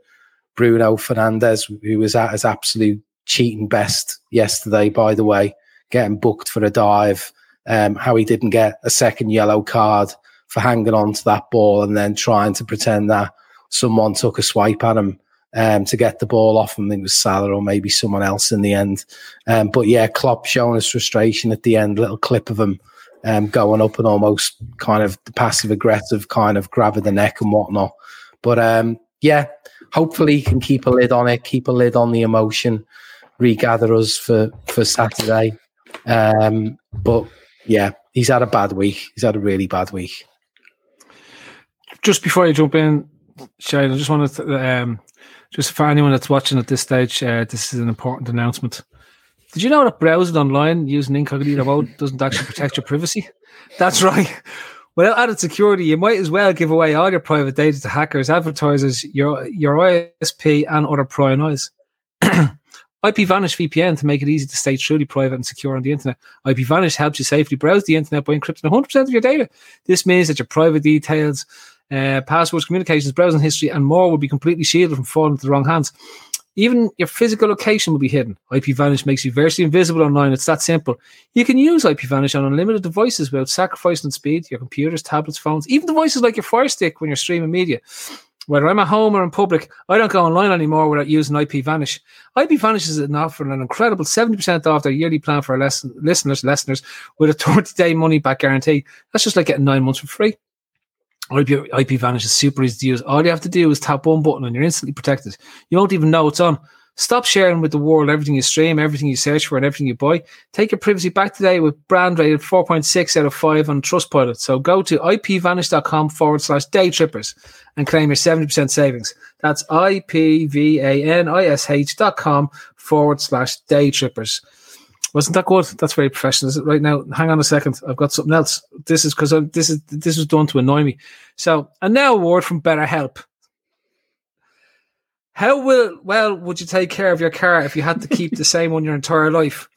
Bruno Fernandes, who was at his absolute cheating best yesterday, by the way, getting booked for a dive um, how he didn't get a second yellow card for hanging on to that ball and then trying to pretend that someone took a swipe at him um, to get the ball off him. It was Salah or maybe someone else in the end. Um, but yeah, Klopp showing his frustration at the end, little clip of him um, going up and almost kind of passive aggressive, kind of grabbing the neck and whatnot. But um, yeah, hopefully he can keep a lid on it, keep a lid on the emotion, regather us for, for Saturday. Um, but yeah, he's had a bad week. He's had a really bad week. Just before you jump in, Shane, I just wanted to, um, just for anyone that's watching at this stage, uh, this is an important announcement. Did you know that browsing online using incognito mode doesn't actually protect your privacy? That's right. Without added security, you might as well give away all your private data to hackers, advertisers, your your ISP, and other prying eyes. IPVanish VPN to make it easy to stay truly private and secure on the internet. IPVanish helps you safely browse the internet by encrypting 100% of your data. This means that your private details, uh, passwords, communications, browsing history, and more will be completely shielded from falling into the wrong hands. Even your physical location will be hidden. IPVanish makes you virtually invisible online. It's that simple. You can use IPVanish on unlimited devices without sacrificing speed. Your computers, tablets, phones, even devices like your Fire Stick when you're streaming media whether I'm at home or in public, I don't go online anymore without using IPVanish. IP Vanish is an offering an incredible 70% off their yearly plan for lesson, listeners, listeners with a 30 day money back guarantee. That's just like getting nine months for free. IP, IPVanish is super easy to use. All you have to do is tap one button and you're instantly protected. You won't even know it's on. Stop sharing with the world everything you stream, everything you search for, and everything you buy. Take your privacy back today with brand rated 4.6 out of 5 on Trustpilot. So go to ipvanish.com forward slash day trippers and claim your 70% savings. That's ipvanish dot com forward slash day trippers. Wasn't that good? That's very professional. Is it right now? Hang on a second. I've got something else. This is because this is this was done to annoy me. So, and now a word from BetterHelp. How will well would you take care of your car if you had to keep the same one your entire life?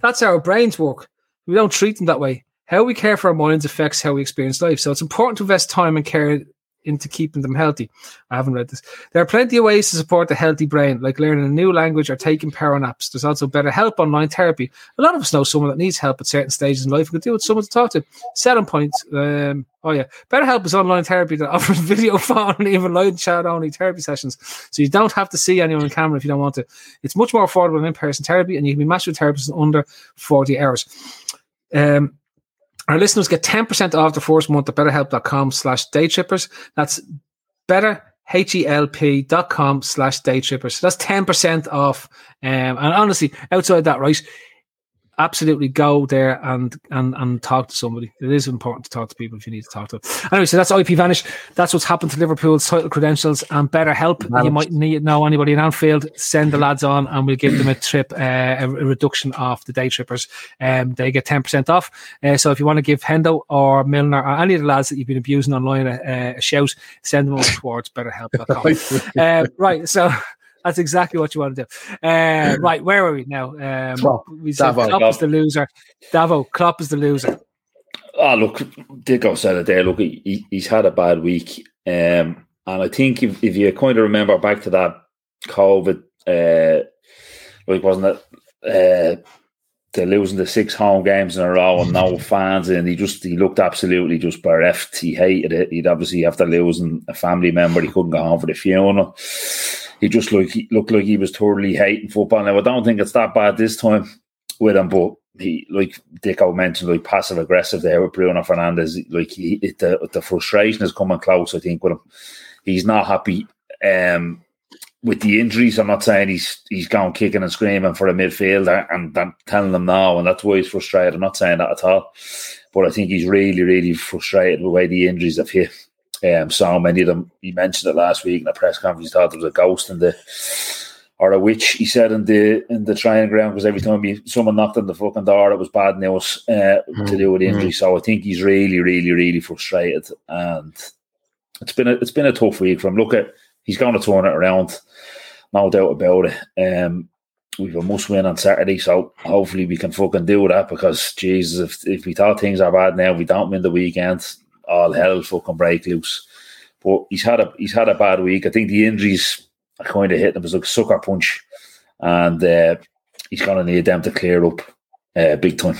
That's how our brains work. We don't treat them that way. How we care for our minds affects how we experience life. So it's important to invest time and care into keeping them healthy. I haven't read this. There are plenty of ways to support a healthy brain, like learning a new language or taking power naps. There's also better help online therapy. A lot of us know someone that needs help at certain stages in life and could do with someone to talk to. Selling points. Um, oh yeah, BetterHelp is online therapy that offers video, phone, and even live chat only therapy sessions, so you don't have to see anyone on camera if you don't want to. It's much more affordable than in-person therapy, and you can be matched with therapists in under 40 hours. Um, our listeners get 10% off the first month at betterhelp.com slash daytrippers. That's better, H-E-L-P.com slash daytrippers. So that's 10% off. Um, and honestly, outside that, right, absolutely go there and and and talk to somebody. It is important to talk to people if you need to talk to them. Anyway, so that's IP Vanish. That's what's happened to Liverpool's title credentials and better help. You might need know anybody in Anfield. Send the lads on, and we'll give them a trip, uh, a, a, reduction off the day trippers. Um, they get ten percent off. Uh, so if you want to give Hendo or Milner or any of the lads that you've been abusing online a, a shout, send them over towards BetterHelp.com. uh, right, so. That's exactly what you want to do. Uh, right, where are we now? Um, Klopp. we said Davo. Klopp is the loser. Davo, Klopp is the loser. Oh, look, Dicko said it there. Look, he, he's had a bad week. Um, and I think if, if you kind of remember back to that COVID, uh, like, wasn't it? Uh, they're losing the six home games in a row and no fans, and he just he looked absolutely just bereft. He hated it. He'd obviously after losing a family member, he couldn't go home for the funeral. He just looked he looked like he was totally hating football. Now I don't think it's that bad this time with him, but he like Dicko mentioned, like passive aggressive there with Bruno Fernandes. Like he, it, the the frustration is coming close. I think with him, he's not happy. Um, with the injuries, I'm not saying he's he's gone kicking and screaming for a midfielder and telling them now, and that's why he's frustrated. I'm not saying that at all, but I think he's really, really frustrated with the way the injuries have hit. Um, so many of them. He mentioned it last week in a press conference. He thought there was a ghost in the or a witch. He said in the in the training ground because every time he, someone knocked on the fucking door, it was bad news uh, mm, to do with injury. Mm. So I think he's really, really, really frustrated, and it's been a it's been a tough week for him. Look at he's going to turn it around, no doubt about it. Um, we've a must win on Saturday, so hopefully we can fucking do that because Jesus, if if we thought things are bad now, we don't win the weekend, all hell fucking break loose. But he's had a he's had a bad week. I think the injuries are kind of hit him as a sucker punch, and uh, he's going to need them to clear up uh, big time.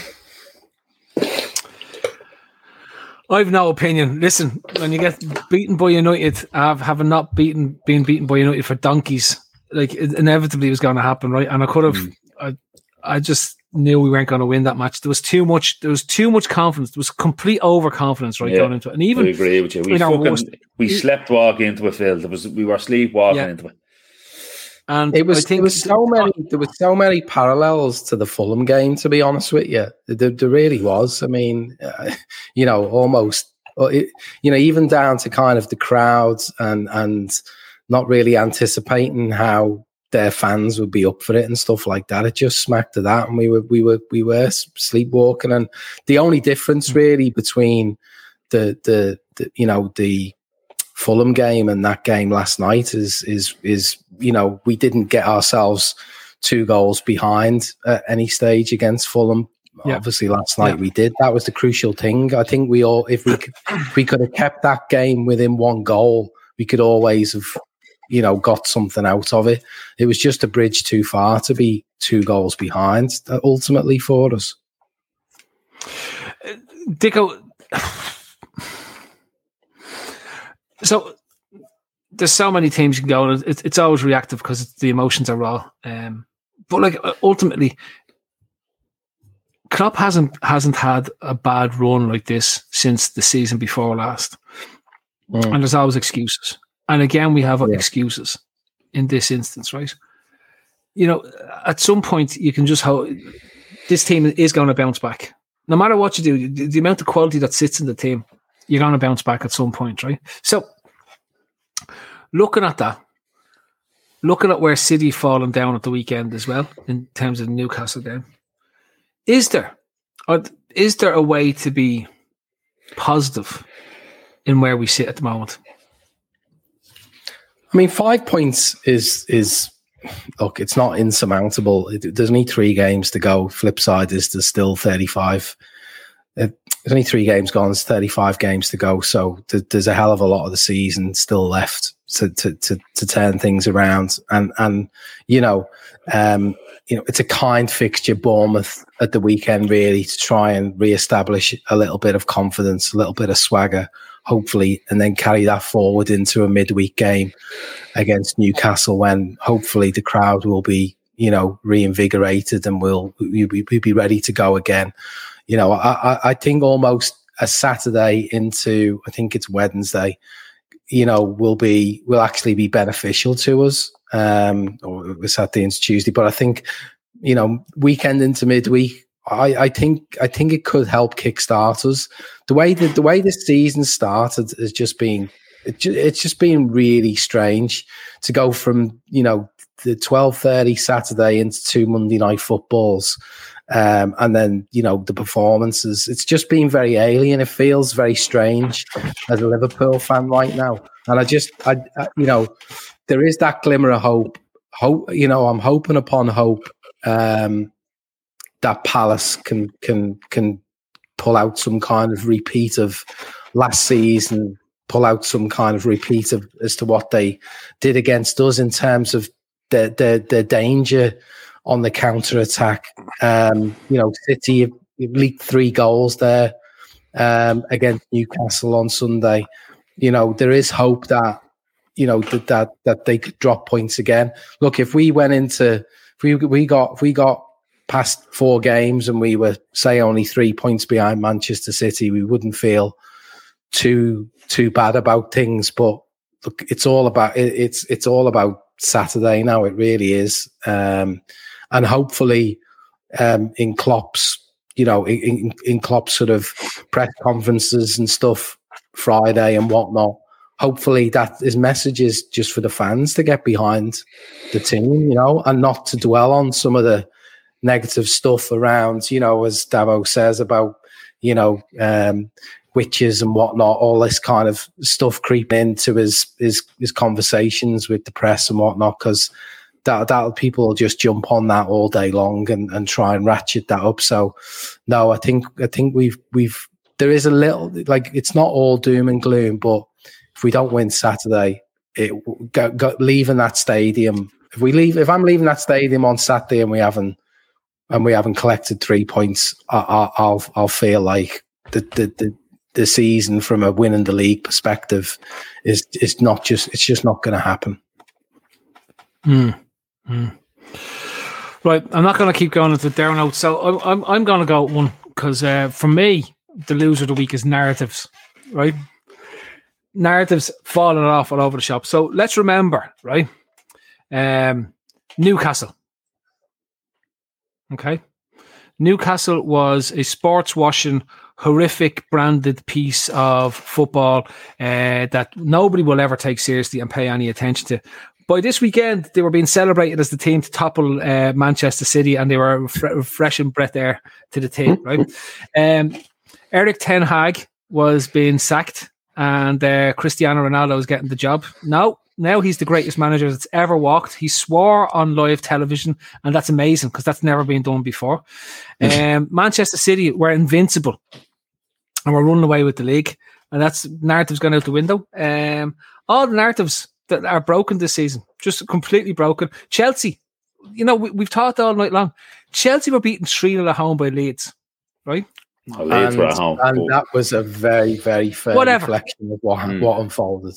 I've no opinion. Listen, when you get beaten by United, I've having not beaten been beaten by United for donkeys, like it inevitably was going to happen, right? And I could have, mm. I, I just knew we weren't going to win that match. There was too much. There was too much confidence. There was complete overconfidence right yeah, going into it. And even I agree with you. We fucking, worst, we slept walking into a field. There was we were sleepwalking yeah. into it. And it was there was so many there were so many parallels to the Fulham game. To be honest with you, there, there really was. I mean, uh, you know, almost it, you know, even down to kind of the crowds and and not really anticipating how their fans would be up for it and stuff like that. It just smacked of that, and we were we were we were sleepwalking. And the only difference hmm. really between the the, the you know the Fulham game and that game last night is is is you know we didn't get ourselves two goals behind at any stage against Fulham. Yeah. Obviously, last night yeah. we did. That was the crucial thing. I think we all, if we could, if we could have kept that game within one goal, we could always have, you know, got something out of it. It was just a bridge too far to be two goals behind. Uh, ultimately, for us. Dicko, so there's so many teams you can go. It's, it's always reactive because the emotions are raw. Um, but like ultimately, Klopp hasn't hasn't had a bad run like this since the season before last, mm. and there's always excuses. And again, we have yeah. excuses in this instance, right? You know, at some point, you can just hope this team is going to bounce back. No matter what you do, the, the amount of quality that sits in the team, you're going to bounce back at some point, right? So, looking at that, looking at where City fallen down at the weekend as well in terms of Newcastle game, is there, or is there a way to be positive in where we sit at the moment? I mean, five points is is look, it's not insurmountable. It, there's only three games to go. Flip side is there's still 35 there's only three games gone. There's 35 games to go. So th- there's a hell of a lot of the season still left to, to, to, to turn things around. And, and, you know, um, you know, it's a kind fixture, Bournemouth at the weekend, really, to try and re-establish a little bit of confidence, a little bit of swagger, hopefully, and then carry that forward into a midweek game against Newcastle when hopefully the crowd will be, you know, reinvigorated and we'll, we'll, be ready to go again you know, I, I think almost a Saturday into I think it's Wednesday, you know, will be will actually be beneficial to us. Um, or Saturday into Tuesday, but I think you know, weekend into midweek, I, I think I think it could help kickstart us. The way the way the season started has just been it's just been really strange to go from you know the twelve thirty Saturday into two Monday night footballs um, and then, you know, the performances, it's just been very alien. It feels very strange as a Liverpool fan right now. And I just, I, I you know, there is that glimmer of hope. Hope, you know, I'm hoping upon hope um, that Palace can can can pull out some kind of repeat of last season, pull out some kind of repeat of as to what they did against us in terms of the the, the danger on the counter attack. Um, you know, City leaked three goals there um, against Newcastle on Sunday. You know, there is hope that you know that that that they could drop points again. Look, if we went into if we we got if we got past four games and we were say only three points behind Manchester City, we wouldn't feel too too bad about things. But look, it's all about it, it's it's all about Saturday now. It really is. Um, and hopefully um, in Klopp's, you know, in, in Klopp's sort of press conferences and stuff Friday and whatnot. Hopefully that his message is just for the fans to get behind the team, you know, and not to dwell on some of the negative stuff around, you know, as Davo says about, you know, um, witches and whatnot, all this kind of stuff creeping into his his his conversations with the press and whatnot, because that that people will just jump on that all day long and, and try and ratchet that up. So no, I think I think we've we've there is a little like it's not all doom and gloom, but if we don't win Saturday, it go, go, leaving that stadium. If we leave, if I'm leaving that stadium on Saturday and we haven't and we haven't collected three points, I, will I'll feel like the, the the the season from a winning the league perspective is is not just it's just not going to happen. Mm. Right, I'm not going to keep going into the down notes. So I'm I'm, I'm going to go one because uh, for me, the loser of the week is narratives. Right, narratives falling off all over the shop. So let's remember, right? Um, Newcastle. Okay, Newcastle was a sports washing, horrific branded piece of football uh, that nobody will ever take seriously and pay any attention to by this weekend, they were being celebrated as the team to topple uh, Manchester City, and they were fre- refreshing breath air to the team. Right, um, Erik Ten Hag was being sacked, and uh, Cristiano Ronaldo was getting the job. Now, now he's the greatest manager that's ever walked. He swore on live television, and that's amazing because that's never been done before. Um, Manchester City were invincible, and we're running away with the league, and that's narratives going out the window. Um, all the narratives that are broken this season, just completely broken. Chelsea, you know, we, have talked all night long. Chelsea were beaten 3 0 at home by Leeds, right? Oh, Leeds and, were at home. And that was a very, very fair Whatever. reflection of what, mm. what unfolded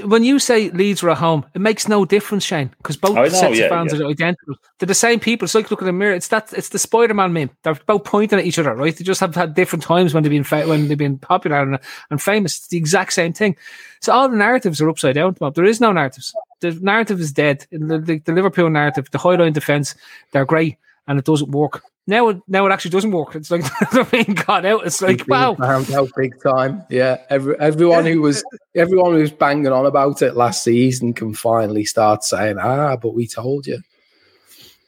when you say Leeds were at home, it makes no difference, Shane, because both know, sets yeah, of fans yeah. are identical. They're the same people. It's like looking in the mirror. It's that. It's the Spider-Man meme. They're both pointing at each other, right? They just have had different times when they've been fa- when they've been popular and, and famous. It's the exact same thing. So all the narratives are upside down. There is no narratives. The narrative is dead. The, the, the Liverpool narrative, the high line defense, they're great, and it doesn't work. Now, it, now it actually doesn't work. It's like they're being got out. It's like wow, out big time. Yeah, Every, everyone who was everyone who was banging on about it last season can finally start saying, "Ah, but we told you."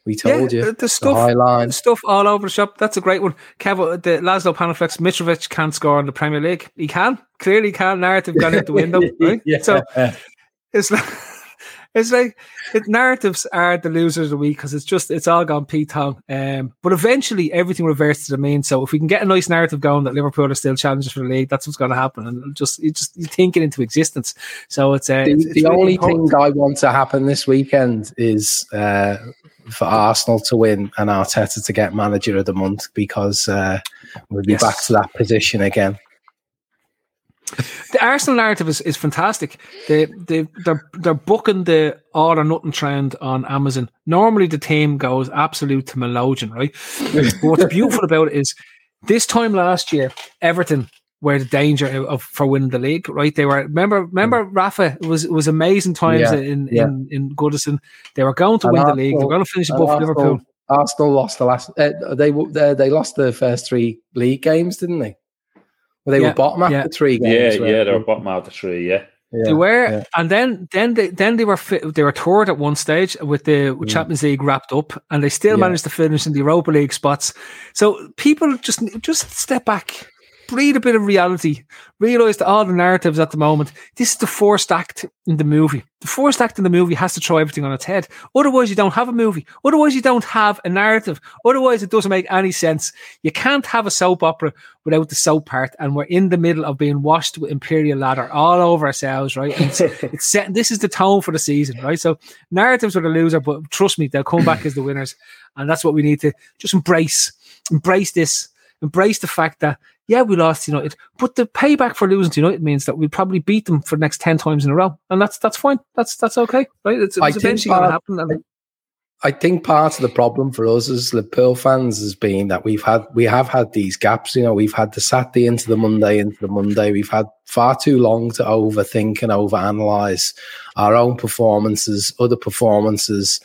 We told yeah, you the stuff, the line. stuff all over the shop. That's a great one. Kevin, the Laszlo Panaflex, Mitrovic can't score in the Premier League. He can clearly can. Narrative gone out the window. Right? yeah. So it's like it's like it, narratives are the losers of the week because it's just it's all gone Pete Tong. Um, but eventually everything reverts to the mean. So if we can get a nice narrative going that Liverpool are still challengers for the league, that's what's going to happen. And just you just you think it into existence. So it's uh, the, it's, it's the really only important. thing I want to happen this weekend is uh, for Arsenal to win and Arteta to get manager of the month because uh, we'll be Yes. back to that position again. The Arsenal narrative is, is fantastic. They they they're they're booking the all or nothing trend on Amazon. Normally the team goes absolute to Melogen, right? but what's beautiful about it is this time last year, Everton were the danger of, for winning the league, right? They were remember remember Rafa it was it was amazing times Yeah, in, yeah. in in Goodison. They were going to And win the league. They were going to finish above Liverpool. Arsenal lost the last. Uh, they they they lost the first three league games, didn't they? Well, they Yeah, were bottom after yeah. three Yeah, games. yeah, weren't they were bottom out of three. Yeah, Yeah, They were, yeah. and then then they then they were fi- they were toured at one stage with the with Champions League wrapped up, and they still Mm. Yeah. managed to finish in the Europa League spots. So people just just step back, breathe a bit of reality, realize that all the narratives at the moment. This is the first act in the movie. The first act in the movie has to throw everything on its head. Otherwise, you don't have a movie. Otherwise, you don't have a narrative. Otherwise, it doesn't make any sense. You can't have a soap opera without the soap part, and we're in the middle of being washed with Imperial Leather all over ourselves, right? And it's, it's set. This is the tone for the season, right? So narratives are the loser, but trust me, they'll come back as the winners, and that's what we need to just embrace. Embrace this. Embrace the fact that yeah, we lost to United, but the payback for losing to United means that we'll probably beat them for the next ten times in a row, and that's that's fine. That's that's okay, right? It's, I it's think eventually going to part- happen. And, I think part of the problem for us as Liverpool fans has been that we've had we have had these gaps. You know, we've had the Saturday into the Monday into the Monday. We've had far too long to overthink and overanalyze our own performances, other performances.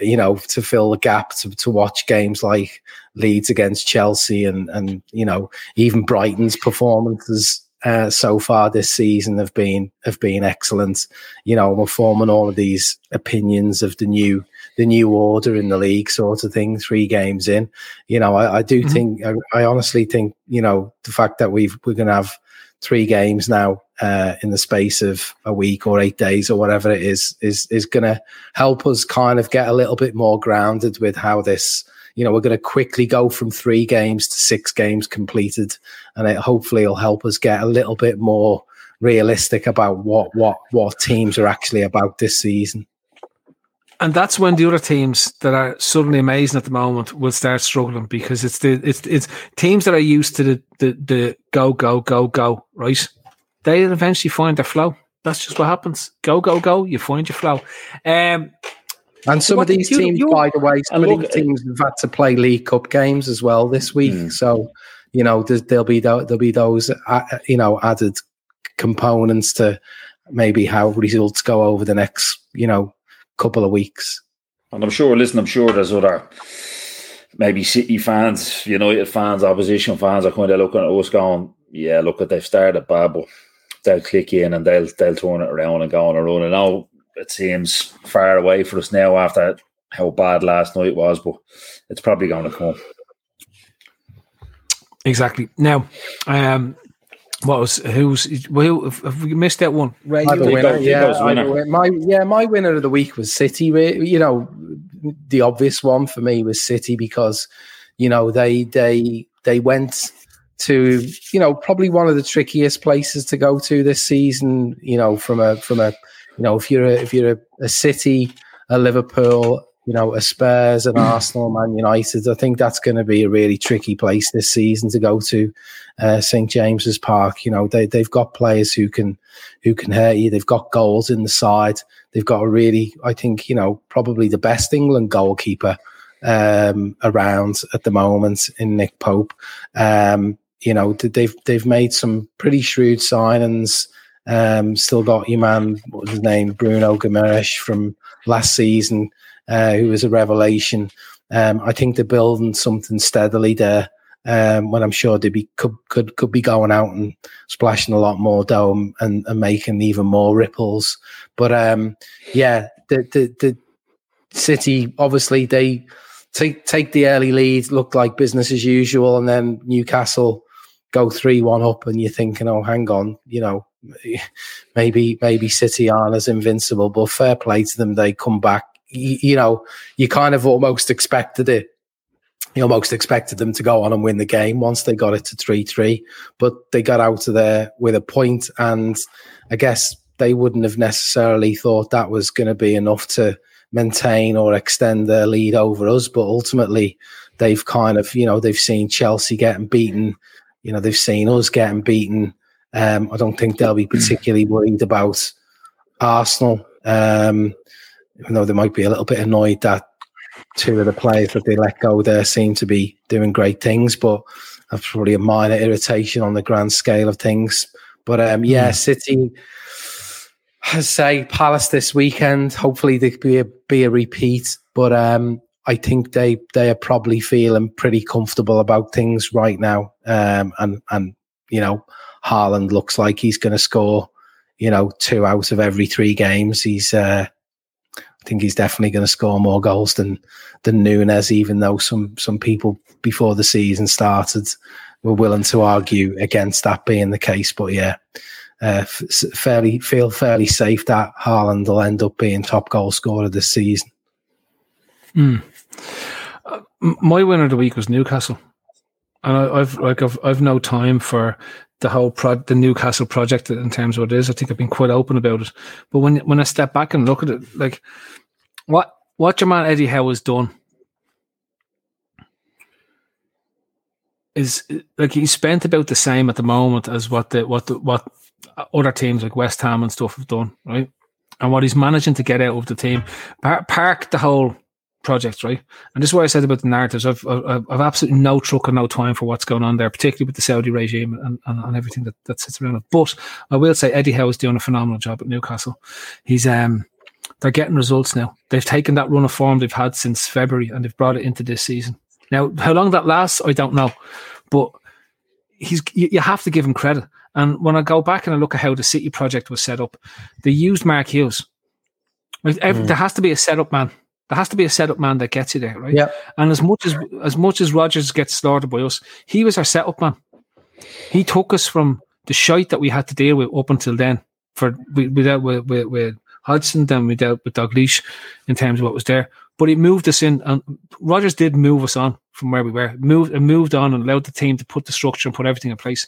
You know, to fill the gap to, to watch games like Leeds against Chelsea and and you know even Brighton's performances uh, so far this season have been have been excellent. You know, we're forming all of these opinions of the new the new order in the league sort of thing three games in you know i, I do Mhm. think I, I honestly think you know the fact that we've we're going to have three games now uh, in the space of a week or eight days or whatever it is is is going to help us kind of get a little bit more grounded with how this you know we're going to quickly go from three games to six games completed and it hopefully will help us get a little bit more realistic about what what what teams are actually about this season and that's when the other teams that are suddenly amazing at the moment will start struggling because it's the it's it's teams that are used to the the, the go go go go right. They'll eventually find their flow. That's just what happens. Go go go. You find your flow. Um, And some What of these you- teams, you- by the way, some of look- these teams have had to play League Cup games as well this week. Mm. So you know there's, there'll be tho- there'll be those uh, you know added components to maybe how results go over the next you know couple of weeks. and I'm sure. Listen, I'm sure there's other maybe City fans, United fans, opposition fans are kind of looking at us going, "Yeah, look at they've started bad, but they'll click in and they'll they'll turn it around and go on a run." And now it seems far away for us now after how bad last night was, but it's probably going to come. exactly. Now, um, what was who's who? Have we missed that one? Ray, I have a you- winner. goes- Yeah, goes I have a winner. win- my yeah, my winner of the week was City. You know, the obvious one for me was City because you know they they they went to you know probably one of the trickiest places to go to this season. You know, from a from a you know if you're a, if you're a, a City, a Liverpool. You know, a Spurs, an Arsenal, Man United. I think that's going to be a really tricky place this season to go to, uh, St James's Park. You know, they they've got players who can who can hurt you. They've got goals in the side. They've got a really, I think, you know, probably the best England goalkeeper um, around at the moment in Nick Pope. Um, you know, they've they've made some pretty shrewd signings. Um, still got your man, what was his name, Bruno Gomes from last season, uh, who was a revelation. Um, I think they're building something steadily there. Um, when I'm sure they be could could could be going out and splashing a lot more dough and, and making even more ripples. But um, yeah, the, the the City obviously they take take the early lead, look like business as usual, and then Newcastle go three one up, and you're thinking, oh, hang on, you know, maybe maybe City aren't as invincible, but fair play to them. They come back. You, you know, you kind of almost expected it. You almost expected them to go on and win the game once they got it to three three, but they got out of there with a point, and I guess they wouldn't have necessarily thought that was going to be enough to maintain or extend their lead over us. But ultimately, they've kind of, you know, they've seen Chelsea getting beaten. You know, they've seen us getting beaten. Um, I don't think they'll be particularly worried about Arsenal. Um, even though they might be a little bit annoyed that two of the players that they let go there seem to be doing great things, but that's probably a minor irritation on the grand scale of things. But um, yeah, mm. City I say Palace this weekend. Hopefully, there could be a be a repeat. But um, I think they they are probably feeling pretty comfortable about things right now. Um, and and you know, Haaland looks like he's going to score. You know, two out of every three games. He's uh, I think he's definitely going to score more goals than than Nunez. Even though some some people before the season started were willing to argue against that being the case. But yeah, uh, fairly feel fairly safe that Haaland will end up being top goal scorer this season. Mm. Uh, my winner of the week was Newcastle, and I, have like I've I've no time for the whole pro- the Newcastle project in terms of what it is. I think I've been quite open about it. But when when I step back and look at it, like what what your man Eddie Howe has done is like he spent about the same at the moment as what the what the what other teams like West Ham and stuff have done, right? And what he's managing to get out of the team, park the whole project, right? And this is what I said about the narratives. I've, I've, I've absolutely no truck and no time for what's going on there, particularly with the Saudi regime and, and, and everything that, that sits around it. But I will say Eddie Howe is doing a phenomenal job at Newcastle. He's um they're getting results now. They've taken that run of form they've had since February and they've brought it into this season. Now, how long that lasts, I don't know, but he's you, you have to give him credit. And when I go back and I look at how the City project was set up, they used Mark Hughes. Mm. There has to be a setup man. There has to be a setup man that gets you there, right? Yeah. And as much as as much as Rodgers gets slaughtered by us, he was our setup man. He took us from the shite that we had to deal with up until then. For we, we dealt with, with, with Hodgson, then we dealt with Doug Dalglish in terms of what was there. But he moved us in, and Rodgers did move us on from where we were. Moved and moved on and allowed the team to put the structure and put everything in place.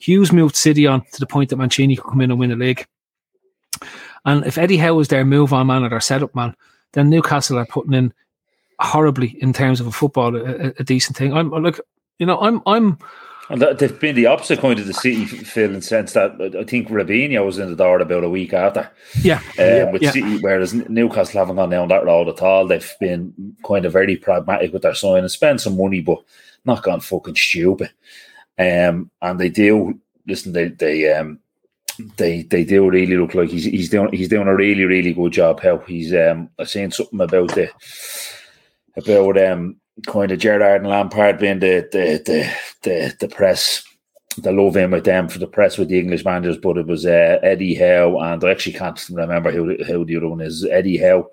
Hughes moved City on to the point that Mancini could come in and win the league. And if Eddie Howe was their move on man or their setup man, then Newcastle are putting in horribly in terms of a football a, a decent thing. I'm like, you know, I'm I'm. And they've been the opposite kind of the City feel in the sense that I think Robinho was in the door about a week after. Yeah. Um, yeah with yeah. City, whereas Newcastle haven't gone down that road at all. They've been kind of very pragmatic with their sign and spend some money, but not gone fucking stupid. Um, and they do listen. They they um, they they do really look like he's he's doing he's doing a really really good job. How he's um, I seen something about the about um kind of Gerrard and Lampard being the the the the, the press the love in with them for the press with the English managers, but it was uh, Eddie Howe and I actually can't remember who who the other one is. Eddie Howe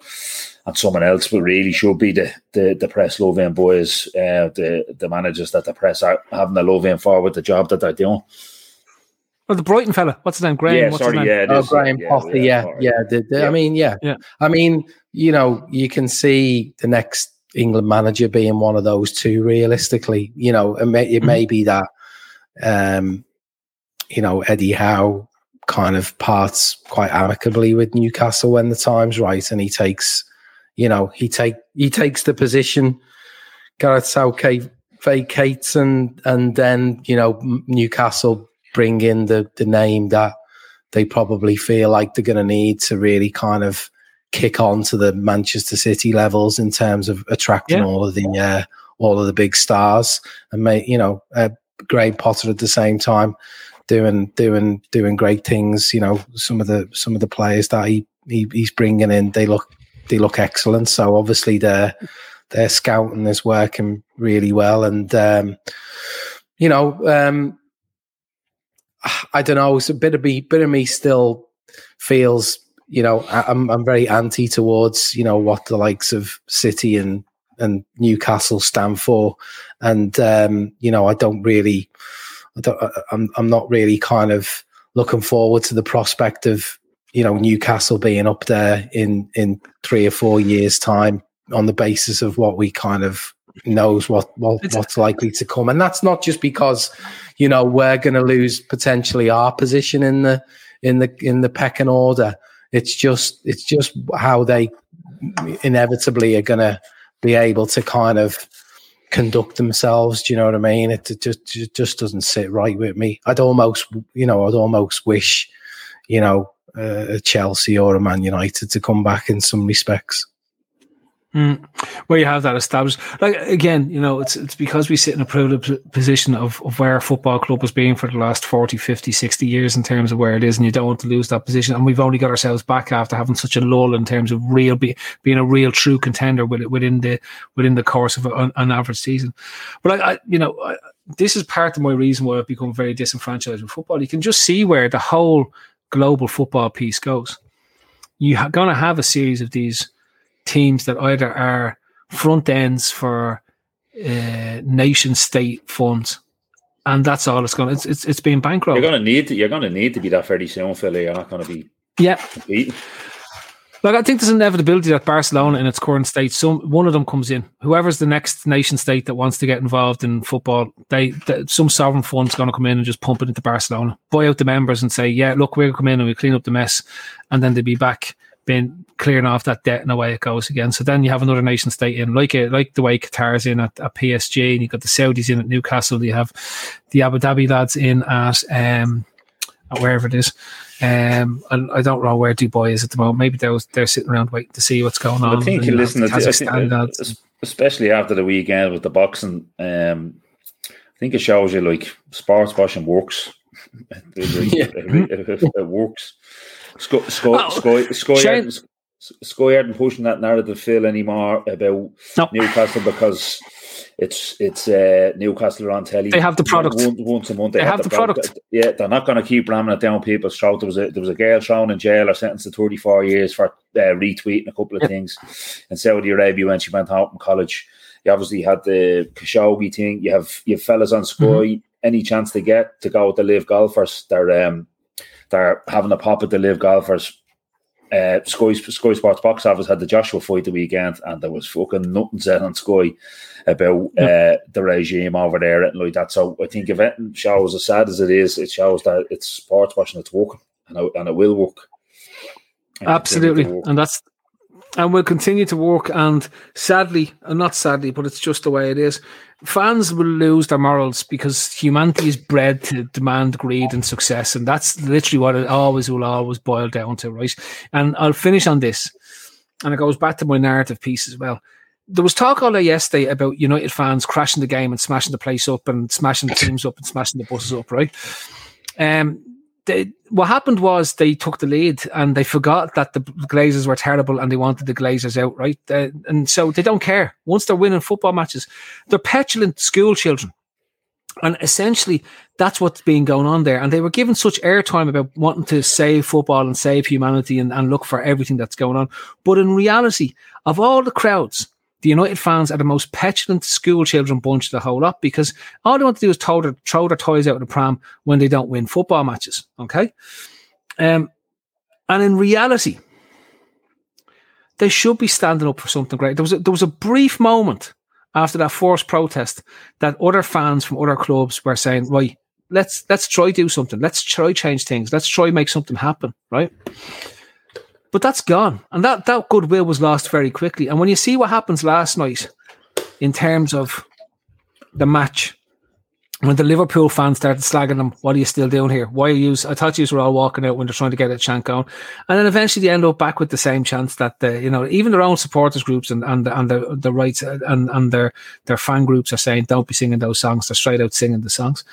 and someone else, but really should be the the, the press Lothian boys, uh, the the managers that the press are having the a Lothian for with the job that they're doing. Well, the Brighton fella, what's his name? Graham. Yeah, what's sorry, yeah, oh, Graham yeah, Potter, yeah, yeah, yeah, the, the, yeah. I mean, yeah. yeah, I mean, you know, you can see the next England manager being one of those two. Realistically, you know, it may, it mm-hmm. be that, um, you know, Eddie Howe kind of parts quite amicably with Newcastle when the time's right, and he takes you know, he take he takes the position. Gareth Southgate vacates, and and then you know Newcastle bring in the the name that they probably feel like they're going to need to really kind of kick on to the Manchester City levels in terms of attracting yeah. all of the uh, all of the big stars and make you know uh, Graham Potter at the same time doing doing doing great things. You know some of the some of the players that he, he he's bringing in they look they look excellent. So obviously their their scouting is working really well, and um, you know, um, I don't know. It's a bit of me, bit of me still feels. You know, I'm I'm very anti towards you know what the likes of City and and Newcastle stand for, and um, you know I don't really, I don't, I'm I'm not really kind of looking forward to the prospect of you know Newcastle being up there in in three or four years' time on the basis of what we kind of knows what, what what's likely to come, and that's not just because you know we're going to lose potentially our position in the in the in the pecking order. It's just it's just how they inevitably are going to be able to kind of conduct themselves. Do you know what I mean? It, it just it just doesn't sit right with me. I'd almost you know I'd almost wish you know uh, a Chelsea or a Man United to come back in some respects. Mm. Where you have that established, like again, you know, it's it's because we sit in a privileged position of, of where a football club has been for the last 40, 50, 60 years in terms of where it is, and you don't want to lose that position. And we've only got ourselves back after having such a lull in terms of real be, being a real true contender within the within the course of an, average season. But I, I you know, I, this is part of my reason why I've become very disenfranchised with football. You can just see where the whole global football piece goes. You're going to have a series of these teams that either are front ends for uh, nation state funds, and that's all it's going. It's it's it's being bankrupt. You're going to need to, you're going to need to be that fairly soon, Philly. You're not going to be yeah. Competing. Like I think there's an inevitability that Barcelona in its current state, some one of them comes in. Whoever's the next nation state that wants to get involved in football, they, they some sovereign fund's going to come in and just pump it into Barcelona, buy out the members, and say, "Yeah, look, we're going to come in and we clean up the mess," and then they'll be back being clearing off that debt and away it goes again. So then you have another nation state in, like a, like the way Qatar's in at, at PSG, and you've got the Saudis in at Newcastle. You have the Abu Dhabi lads in at um at wherever it is. Um, and I don't know where Dubai is at the moment. Maybe they're they're sitting around waiting to see what's going on. I think you listen to this, especially after the weekend with the boxing. Um, I think it shows you like sports washing works. it, it, it, it works. Sky, Sky, oh, Sky, aren't pushing that narrative, Phil, anymore about no. Newcastle because it's it's uh, Newcastle on telly. They have the product once, once a month. They, they have, have, the, product. product. Yeah, they're not going to keep ramming it down people's throat. There was a there was a girl thrown in jail or sentenced to thirty four years for uh, retweeting a couple of yep. things in Saudi Arabia when she went home from college. You obviously had the Khashoggi thing. You have you have fellas on Sky. Mm-hmm. Any chance they get to go with the LIV golfers, they're um, they're having a pop at the LIV golfers. Uh, Sky, Sky Sports box office had the Joshua fight the weekend, and there was fucking nothing said on Sky about uh, the regime over there and like that. So I think if it shows as sad as it is, it shows that it's sports washing, it's working, and it, and it will work. Absolutely, and that's and will continue to work. And sadly, and not sadly, but it's just the way it is. Fans will lose their morals because humanity is bred to demand greed and success, and that's literally what it always will always boil down to, right? And I'll finish on this, and it goes back to my narrative piece as well. There was talk all day yesterday about United fans crashing the game and smashing the place up and smashing the teams up and smashing the buses up, right? Um, they, what happened was they took the lead and they forgot that the Glazers were terrible and they wanted the Glazers out, right? Uh, and so they don't care. Once they're winning football matches, they're petulant school children. And essentially, that's what's been going on there. And they were given such airtime about wanting to save football and save humanity and, and look for everything that's going on. But in reality, of all the crowds, the United fans are the most petulant school children bunch of the whole lot because all they want to do is throw their, throw their toys out of the pram when they don't win football matches. Okay. Um, and in reality, they should be standing up for something great. There was a, there was a brief moment after that forced protest that other fans from other clubs were saying, right, let's, let's try do something. Let's try change things. Let's try make something happen. Right. But that's gone. And that, that goodwill was lost very quickly. And when you see what happens last night in terms of the match, when the Liverpool fans started slagging them, what are you still doing here? Why are you? I thought you were all walking out when they're trying to get a chant going, and then eventually they end up back with the same chants that the you know even their own supporters groups and and and the the rights uh, and and their their fan groups are saying don't be singing those songs. They're straight out singing the songs.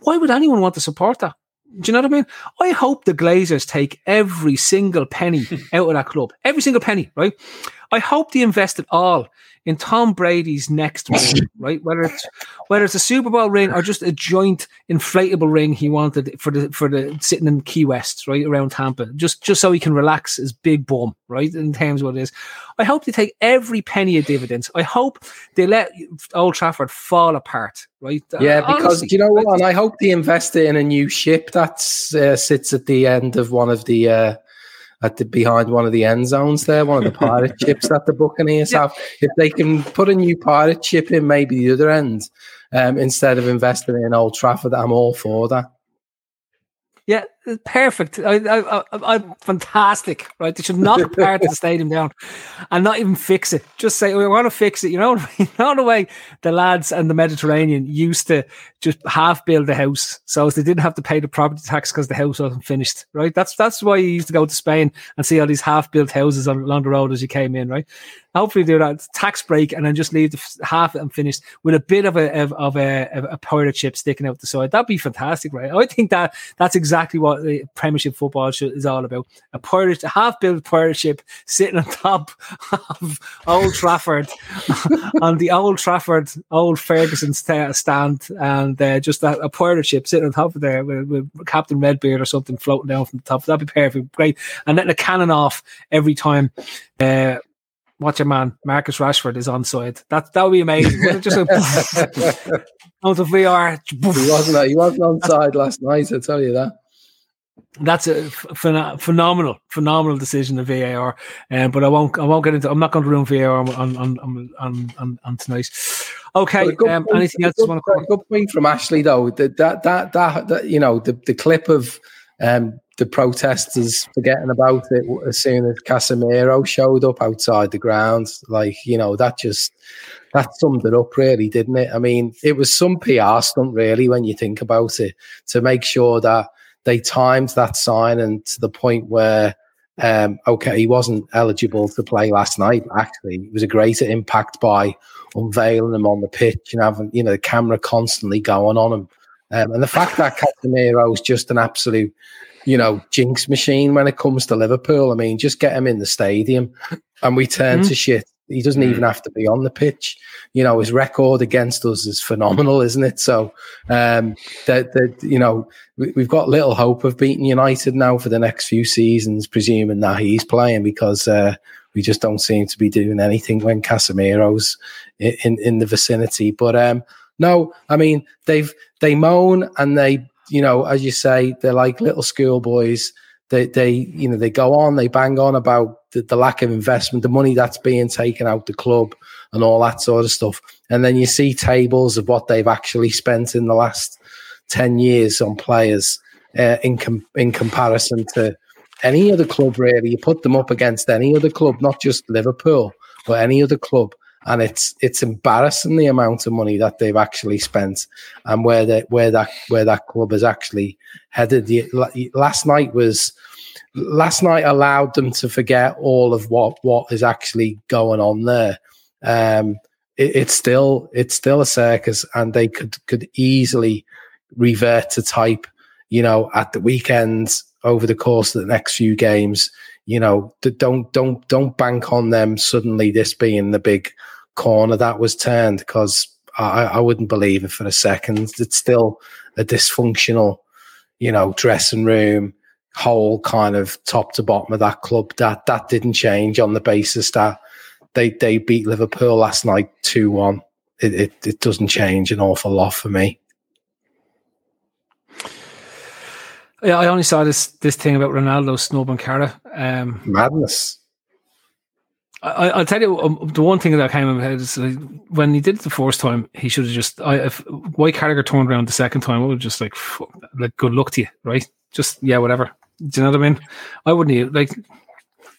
Why would anyone want to support that? Do you know what I mean? I hope the Glazers take every single penny out of that club. Every single penny, right? I hope they invest it all in Tom Brady's next ring, right? Whether it's whether it's a Super Bowl ring or just a joint inflatable ring he wanted for the for the sitting in Key West, right around Tampa, just just so he can relax his big bum, right? In terms of what it is, I hope they take every penny of dividends. I hope they let Old Trafford fall apart, right? Yeah, because Honestly, you know what? And I hope they invest in a new ship that uh, sits at the end of one of the. Uh, at the behind one of the end zones there, one of the pirate ships that the Buccaneers yeah. have. If they can put a new pirate ship in maybe the other end, um, instead of investing in Old Trafford, I'm all for that. Yeah, perfect. I, I, I, I, fantastic, right? They should knock part of the stadium down and not even fix it. Just say we want to fix it. You know, you know the way the lads and the Mediterranean used to just half build a house, so they didn't have to pay the property tax because the house wasn't finished. Right? That's that's why you used to go to Spain and see all these half built houses on, along the road as you came in. Right? Hopefully do that tax break and then just leave the half unfinished with a bit of a of, of a, a pirate ship sticking out the side. That'd be fantastic, right? I think that that's exactly what the Premiership football is all about. A pirate, a half-built pirate ship sitting on top of Old Trafford, on the Old Trafford Old Ferguson stand, and uh, just a, a pirate ship sitting on top of there with, with, Captain Redbeard or something floating down from the top. That'd be perfect, great. And letting a cannon off every time. Uh, watch your man Marcus Rashford is on side. That that would be amazing. just a, out of VAR. He wasn't. He wasn't on side last night. I tell you that. That's a ph- phenomenal, phenomenal decision of VAR. Um, but I won't. I won't get into. I'm not going to ruin VAR on on on on, on, on tonight. Okay. Um, point, anything else good, you want to? Good point from Ashley though. That that that that, that you know the the clip of um, the protesters forgetting about it as soon as Casemiro showed up outside the grounds. Like, you know, that just that summed it up really, didn't it? I mean, it was some PR stunt really when you think about it to make sure that they timed that sign and to the point where um, okay, he wasn't eligible to play last night. Actually, it was a greater impact by unveiling him on the pitch and having you know the camera constantly going on him, um, and the fact that Casemiro is just an absolute you know, jinx machine when it comes to Liverpool. I mean, just get him in the stadium and we turn mm. to shit. He doesn't mm. even have to be on the pitch. You know, his record against us is phenomenal, isn't it? So, um, that, that, you know, we, have got little hope of beating United now for the next few seasons, presuming that he's playing because, uh, we just don't seem to be doing anything when Casemiro's in, in, in the vicinity. But, um, no, I mean, they've, they moan and they you know, as you say, they're like little schoolboys. They, they, you know, they go on, they bang on about the, the lack of investment, the money that's being taken out the club, and all that sort of stuff. And then you see tables of what they've actually spent in the last ten years on players uh, in com- in comparison to any other club. Really, you put them up against any other club, not just Liverpool, but any other club, and it's it's embarrassing the amount of money that they've actually spent and where that where that where that club is actually headed. Last night was last night allowed them to forget all of what what is actually going on there. Um, it, it's still it's still a circus, and they could could easily revert to type. You know, at the weekends over the course of the next few games, you know, don't don't don't bank on them suddenly this being the big corner that was turned because I, I wouldn't believe it for a second. It's still a dysfunctional, you know, dressing room, whole kind of top to bottom of that club. That that didn't change on the basis that they they beat Liverpool last night two one. It, it it doesn't change an awful lot for me. Yeah, I only saw this this thing about Ronaldo snubbing Carra. Um, Madness. I, will tell you um, the one thing that came in my head is like, when he did it the first time, he should have just. I, if White Carragher turned around the second time, I would just like, like, good luck to you, right? Just yeah, whatever. Do you know what I mean? I wouldn't like.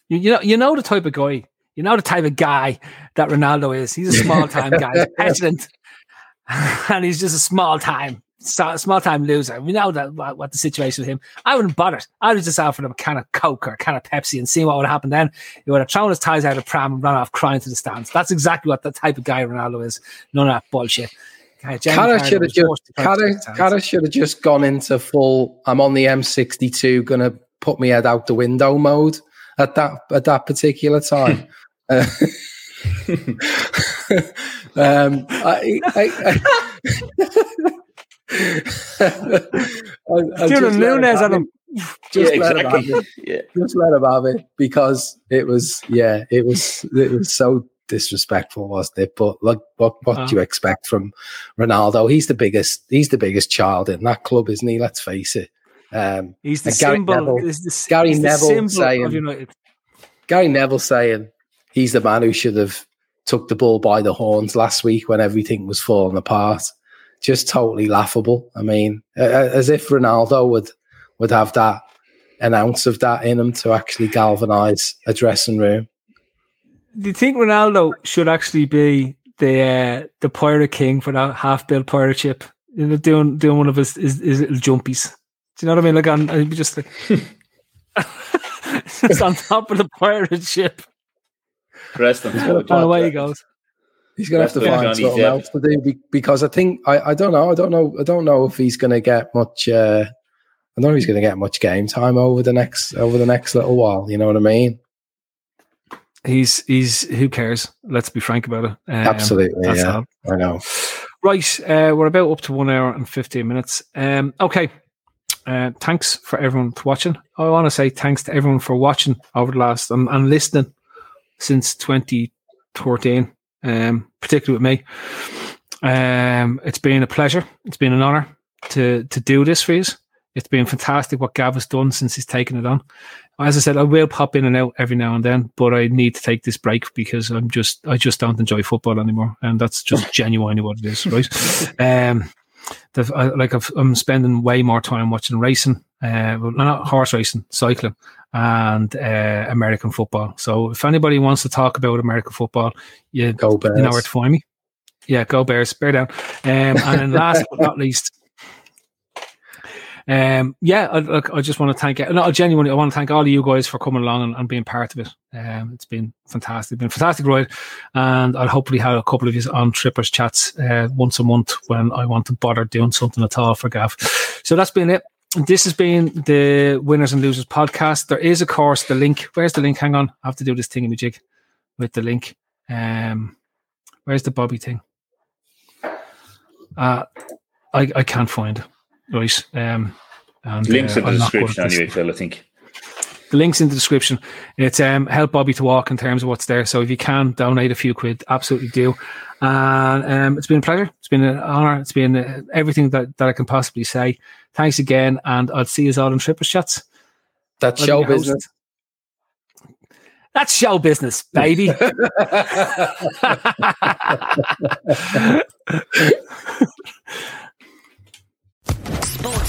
You, you know, you know the type of guy. You know the type of guy that Ronaldo is. He's a small time guy, he's petulant, and he's just a small time small time loser. We know that what, what, the situation with him. I wouldn't bother. I would just offer him a can of Coke or a can of Pepsi and see what would happen then. He would have thrown his ties out of pram and run off crying to the stands. That's exactly what the type of guy Ronaldo is. None of that bullshit. Carra should have just should have just gone into full. I'm on the M62, gonna put my head out the window mode at that at that particular time. Uh, um, I, I, I, Doing Nunez on him. Just yeah, exactly. Yeah. Just let him have it because it was, yeah, it was, it was so disrespectful, wasn't it? But like, what, what do you expect from Ronaldo? He's the biggest, he's the biggest child in that club, isn't he? Let's face it. Um, he's the symbol. Neville, the, Gary Neville saying, Gary Neville saying he's the man who should have took the ball by the horns last week when everything was falling apart. Just totally laughable. I mean, as if Ronaldo would would have that an ounce of that in him to actually galvanise a dressing room. Do you think Ronaldo should actually be the uh, the pirate king for that half built pirate ship? You know, doing doing one of his, his, his little jumpies. Do you know what I mean? Like, on, I'd be just like, just on top of the pirate ship. Preston. And away he goes. He's going to have to find something else to do because I think I, I don't know I don't know I don't know if he's going to get much uh, I don't know if he's going to get much game time over the next over the next little while. You know what I mean? He's he's who cares? Let's be frank about it. Um, Absolutely, yeah, I know. Right, uh, we're about up to one hour and fifteen minutes. Um, okay, uh, thanks for everyone for watching. I want to say thanks to everyone for watching over the last and, and listening since 2014, um, particularly with me. Um, it's been a pleasure. It's been an honor to to do this for you. It's been fantastic what Gav has done since he's taken it on. As I said, I will pop in and out every now and then, but I need to take this break because I'm just I just don't enjoy football anymore, and that's just genuinely what it is, right? Um, I, like i am spending way more time watching racing, uh, well, not horse racing, cycling, and uh, American football. So if anybody wants to talk about American football, you, you know where to find me. Yeah, go Bears, bear down. Um, and then last but not least, um, yeah, I, I just want to thank. No, genuinely, I want to thank all of you guys for coming along and, and being part of it. Um, it's been fantastic, been a fantastic ride, and I'll hopefully have a couple of you on Trippers chats uh, once a month when I want to bother doing something at all for Gav. So that's been it this has been the winners and losers podcast. There is, of course, the link. Where's the link? Hang on, I have to do this thing in the jig with the link. Um, where's the Bobby thing? Uh, I I can't find. Right. Um, and, links uh, in the description anyway, Phil. I think the links in the description. It's um, help Bobby to walk in terms of what's there. So if you can donate a few quid, absolutely do. And um, it's been a pleasure. It's been an honor. It's been uh, everything that, that I can possibly say. Thanks again, and I'll see you all in Trippers Chats. That's show business. That's show business, baby.